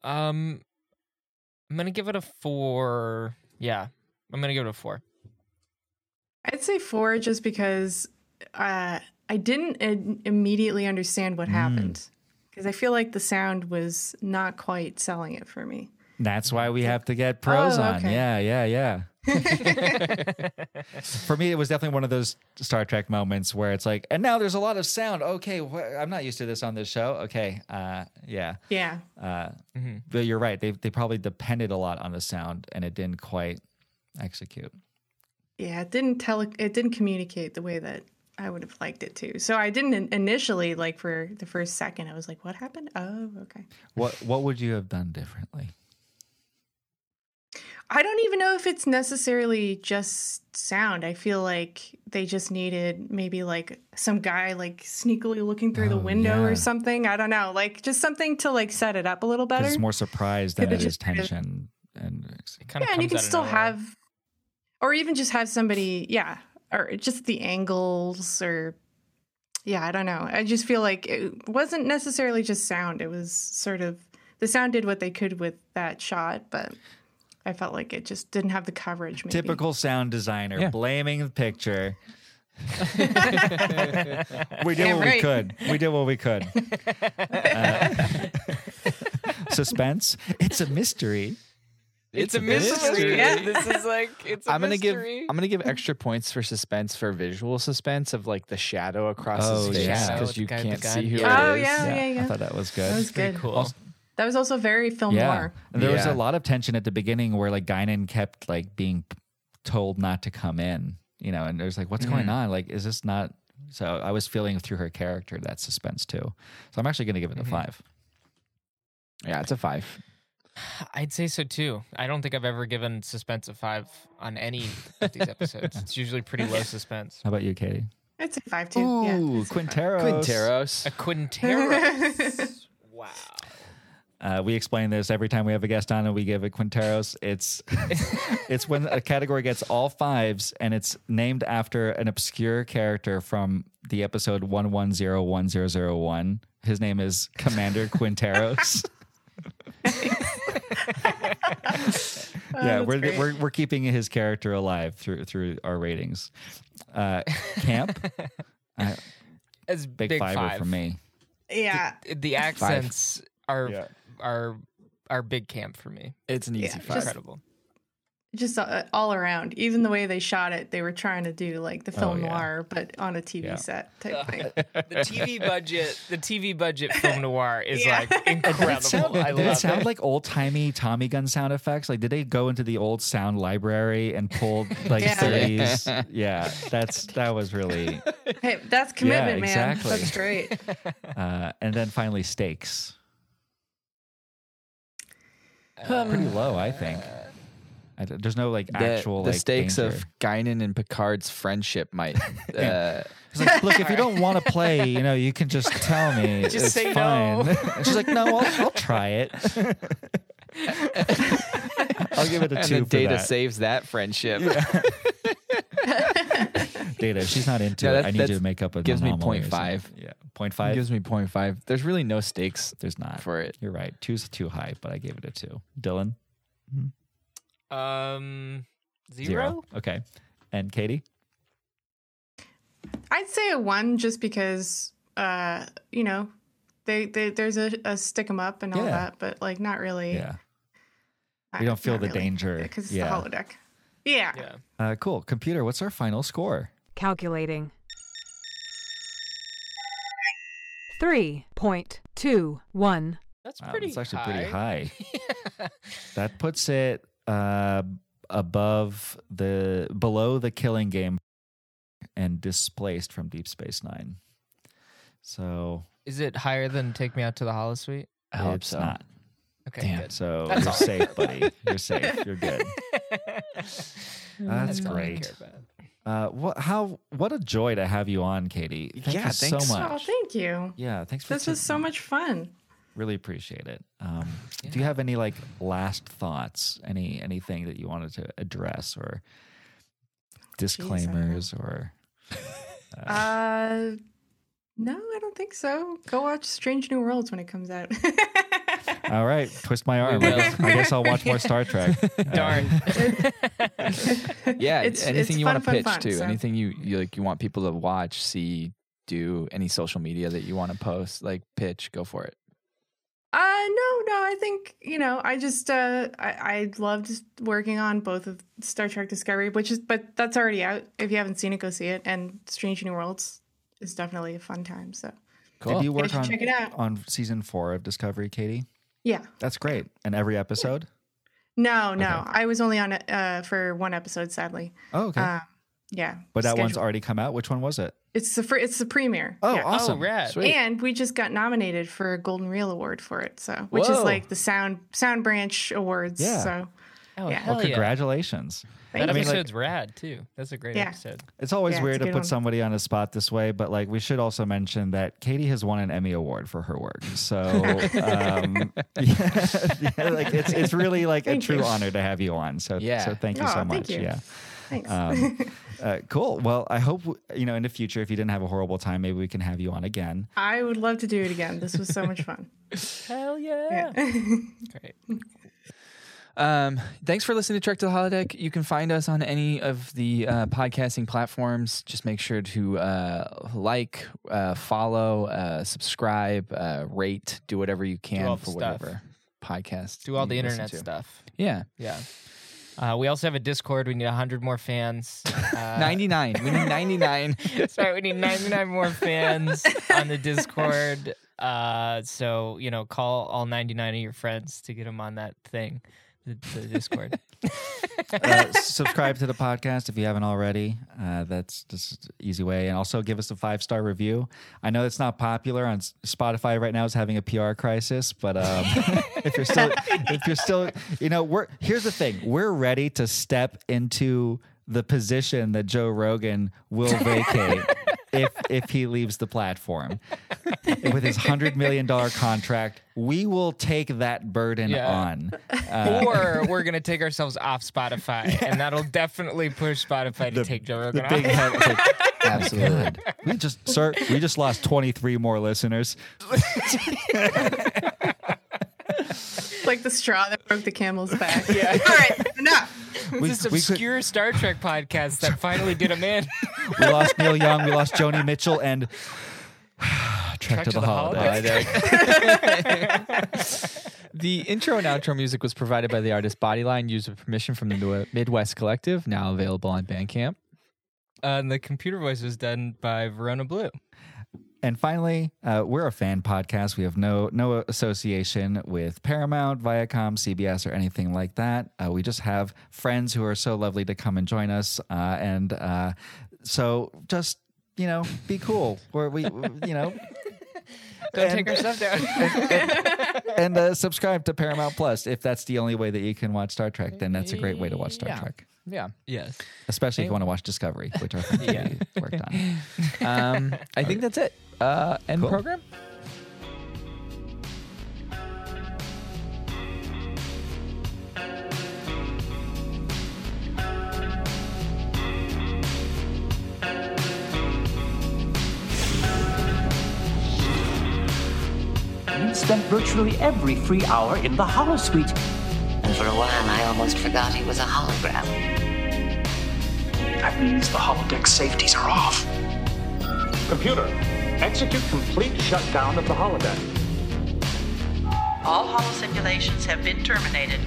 Um, I'm gonna give it a four. Yeah, I'm gonna give it a four. I'd say four just because uh, I didn't im- immediately understand Mm. what happened because I feel like the sound was not quite selling it for me. That's why we have to get pros Oh, on. Yeah, yeah, yeah. For me, it was definitely one of those Star Trek moments where it's like, and now there's a lot of sound. Okay, wh- I'm not used to this on this show. Okay, uh, yeah. Yeah. Uh, Mhm. But you're right. They they probably depended a lot on the sound, and it didn't quite execute. Yeah, it didn't tell it didn't communicate the way that I would have liked it to. So I didn't initially like for the first second I was like what happened? Oh, okay. What what would you have done differently? I don't even know if it's necessarily just sound. I feel like they just needed maybe like some guy like sneakily looking through the Oh, window yeah. or something. I don't know. Like just something to like set it up a little better. It's more surprise than it is tension. And It kind of yeah, and you can still have or even just have somebody, yeah, or just the angles or yeah, I don't know. I just feel like it wasn't necessarily just sound. It was sort of the sound did what they could with that shot, but I felt like it just didn't have the coverage. Maybe. typical sound designer Yeah. blaming the picture. we did Damn what we could. We did what we could. Uh, suspense. It's a mystery. It's, a mystery. Yeah. this is like it's. i I'm gonna give I'm gonna give extra points for suspense for visual suspense of like the shadow across Oh, his face because Shadow, you guy- can't see who yeah. Oh it is. yeah, yeah, yeah. I thought that was good. that was Pretty good. cool. That was also very film yeah. noir. And there was a lot of tension at the beginning where like Guinan kept like being told not to come in, you know, and there's like, what's going mm-hmm. on? Like, is this not? So I was feeling through her character that suspense too. So I'm actually going to give it a mm-hmm. five. Yeah, it's a five. I'd say so too. I don't think I've ever given suspense a five on any of these episodes. it's usually pretty low suspense. How about you, Katie? I'd say five too. Ooh, yeah. Quinteros. Quinteros. A Quinteros. wow. Uh, we explain this every time we have a guest on and we give a Quinteros. It's it's when a category gets all fives and it's named after an obscure character from the episode one one zero one zero zero one. His name is Commander Quinteros. yeah, that's we're, great. we're we're keeping his character alive through through our ratings. Uh, camp, uh, As big, big, fiver five for me. Yeah. The accents are Yeah. are are big camp for me. It's an easy Yeah, five. just- Incredible. Just uh, all around. Even the way they shot it, they were trying to do like the film yeah. noir, but on a TV Yeah. set type thing. the TV budget, the TV budget film noir is Yeah. like Did it incredible. sound, I did it love sound it. like old timey Tommy gun sound effects? Like, did they go into the old sound library and pull like Yeah. 30s? Yeah, that's that was really. Hey, that's commitment, man. exactly. That's great. Uh, and then finally, stakes. Um, Pretty low, I think. I d there's no like actual the like, stakes danger. of Guinan and Picard's friendship might. Uh, like, look, if you don't want to play, you know, you can just tell me. Just it's say fine. no. She's like, no, I'll, I'll try it. I'll give it a and two Data that. saves that friendship. Data, she's not into Yeah, it, I need you to make up a gives me anomaly or 0.5. something. Yeah, point five. gives me 0.5. There's really no stakes There's not for it. You're right. Two's too high, but I gave it a two. Dylan, um zero. Okay, and Katie. I'd say a one just because, uh, you know, they, they there's a, a stick 'em up and all Yeah. that, but like not really. Yeah, We don't feel the danger. because it's Yeah. the holodeck. Yeah. Yeah. uh, cool. Computer, what's our final score? Calculating. 3.21. That's Wow, pretty. It's actually high. pretty high. That puts it uh, above the below the Killing Game and displaced from Deep Space Nine. So Is it higher than Take Me Out to the Holosuite? I hope it's so. not. Okay, Damn. good. So That's you're all. safe, buddy. You're safe. You're good. That's all I great. Uh, what? How? What a joy to have you on, Katie. Thank Yeah, you so much. Oh, thank you. yeah, thanks for This was so much fun. Really appreciate it. Um, Do you have any like last thoughts? Any anything that you wanted to address or disclaimers or? Uh, no, I don't think so. Go watch Strange New Worlds when it comes out. All right, twist my arm. I guess, I guess I'll watch more Star Trek. Uh, Darn. Yeah, It's- anything it's you want to pitch fun, to, so. anything you, you like you want people to watch, see, do, any social media that you want to post, like pitch, go for it. Uh no, no. I think you know. I just uh, I I loved working on both of Star Trek Discovery, which is but that's already out. If you haven't seen it, go see it. And Strange New Worlds is definitely a fun time. So Cool. Did you work should on check it out. on season four of Discovery, Katie? yeah, That's great. And every episode. no, no. Okay. I was only on it uh, for one episode, sadly. Oh, okay. Uh, yeah, but that one's already come out. Which one was it? It's the fir- it's the premiere. Oh, Yeah. awesome. Oh, rad. Sweet. And we just got nominated for a Golden Reel Award for it. So, which is like the sound sound branch awards. Yeah. So, Oh, Yeah. Well, congratulations. thank That you. mean, like- episode's rad too. That's a great Yeah. episode. It's always Yeah, weird a to put one. somebody on a spot this way, but like we should also mention that Katie has won an Emmy award for her work. So um, yeah, yeah, like it's it's really like a true you. honor to have you on. So Yeah. so thank you Oh, so thank much. you. Yeah. Thanks. Um, uh, cool. Well, I hope you know in the future, if you didn't have a horrible time, maybe we can have you on again. I would love to do it again. This was so much fun. Hell yeah. Yeah. Great. Um, thanks for listening to Trek to the Holodeck. You can find us on any of the uh, podcasting platforms. Just make sure to uh, like, uh, follow, uh, subscribe, uh, rate, do whatever you can for stuff. whatever podcast. Do all you the internet to. stuff. Yeah, Yeah. Uh, we also have a Discord. We need 100 more fans. Uh, ninety nine. We need ninety nine. That's right. We need 99 more fans on the Discord. Uh, so, you know, call all 99 of your friends to get them on that thing, the, the Discord. Uh, subscribe to the podcast if you haven't already. Uh, that's just an easy way, and also give us a five star review. I know it's not popular on Spotify right now; is having a PR crisis. But um, if you're still, if you're still, you know, we're here's the thing: we're ready to step into the position that Joe Rogan will vacate. If, if he leaves the platform with his hundred million dollar contract, we will take that burden Yeah. on. Uh, or we're going to take ourselves off Spotify, and that'll definitely push Spotify to take Joe Rogan the off. big head, like, Absolutely. We just, sir, we just lost 23 more listeners. like the straw that broke the camel's back. Yeah. All right, enough. We, this we, could, obscure Star Trek podcast that finally did him in. we lost Neil Young, we lost Joni Mitchell, and Trek, to, to the, the holiday. The intro and outro music was provided by the artist Bodyline, used with permission from the Midwest Collective, now available on Bandcamp. Uh, and the computer voice was done by Verona Blue. And finally, uh, we're a fan podcast. We have no no association with Paramount, Viacom, CBS, or anything like that. Uh, we just have friends who are so lovely to come and join us. Uh, and uh, so, just you know, be cool. Or we, you know. Don't take our stuff down. and uh, subscribe to Paramount Plus if that's the only way that you can watch Star Trek. Then that's a great way to watch Star Yeah. Trek, Yeah. yes. especially if you want to watch Discovery, which our friend Yeah. Katie worked on. Um, I think that's it. Uh, end Cool. program. You spent virtually every free hour in the holosuite. And for a while, I almost forgot he was a hologram. That means the holodeck safeties are off. Computer, execute complete shutdown of the holodeck. All holo simulations have been terminated.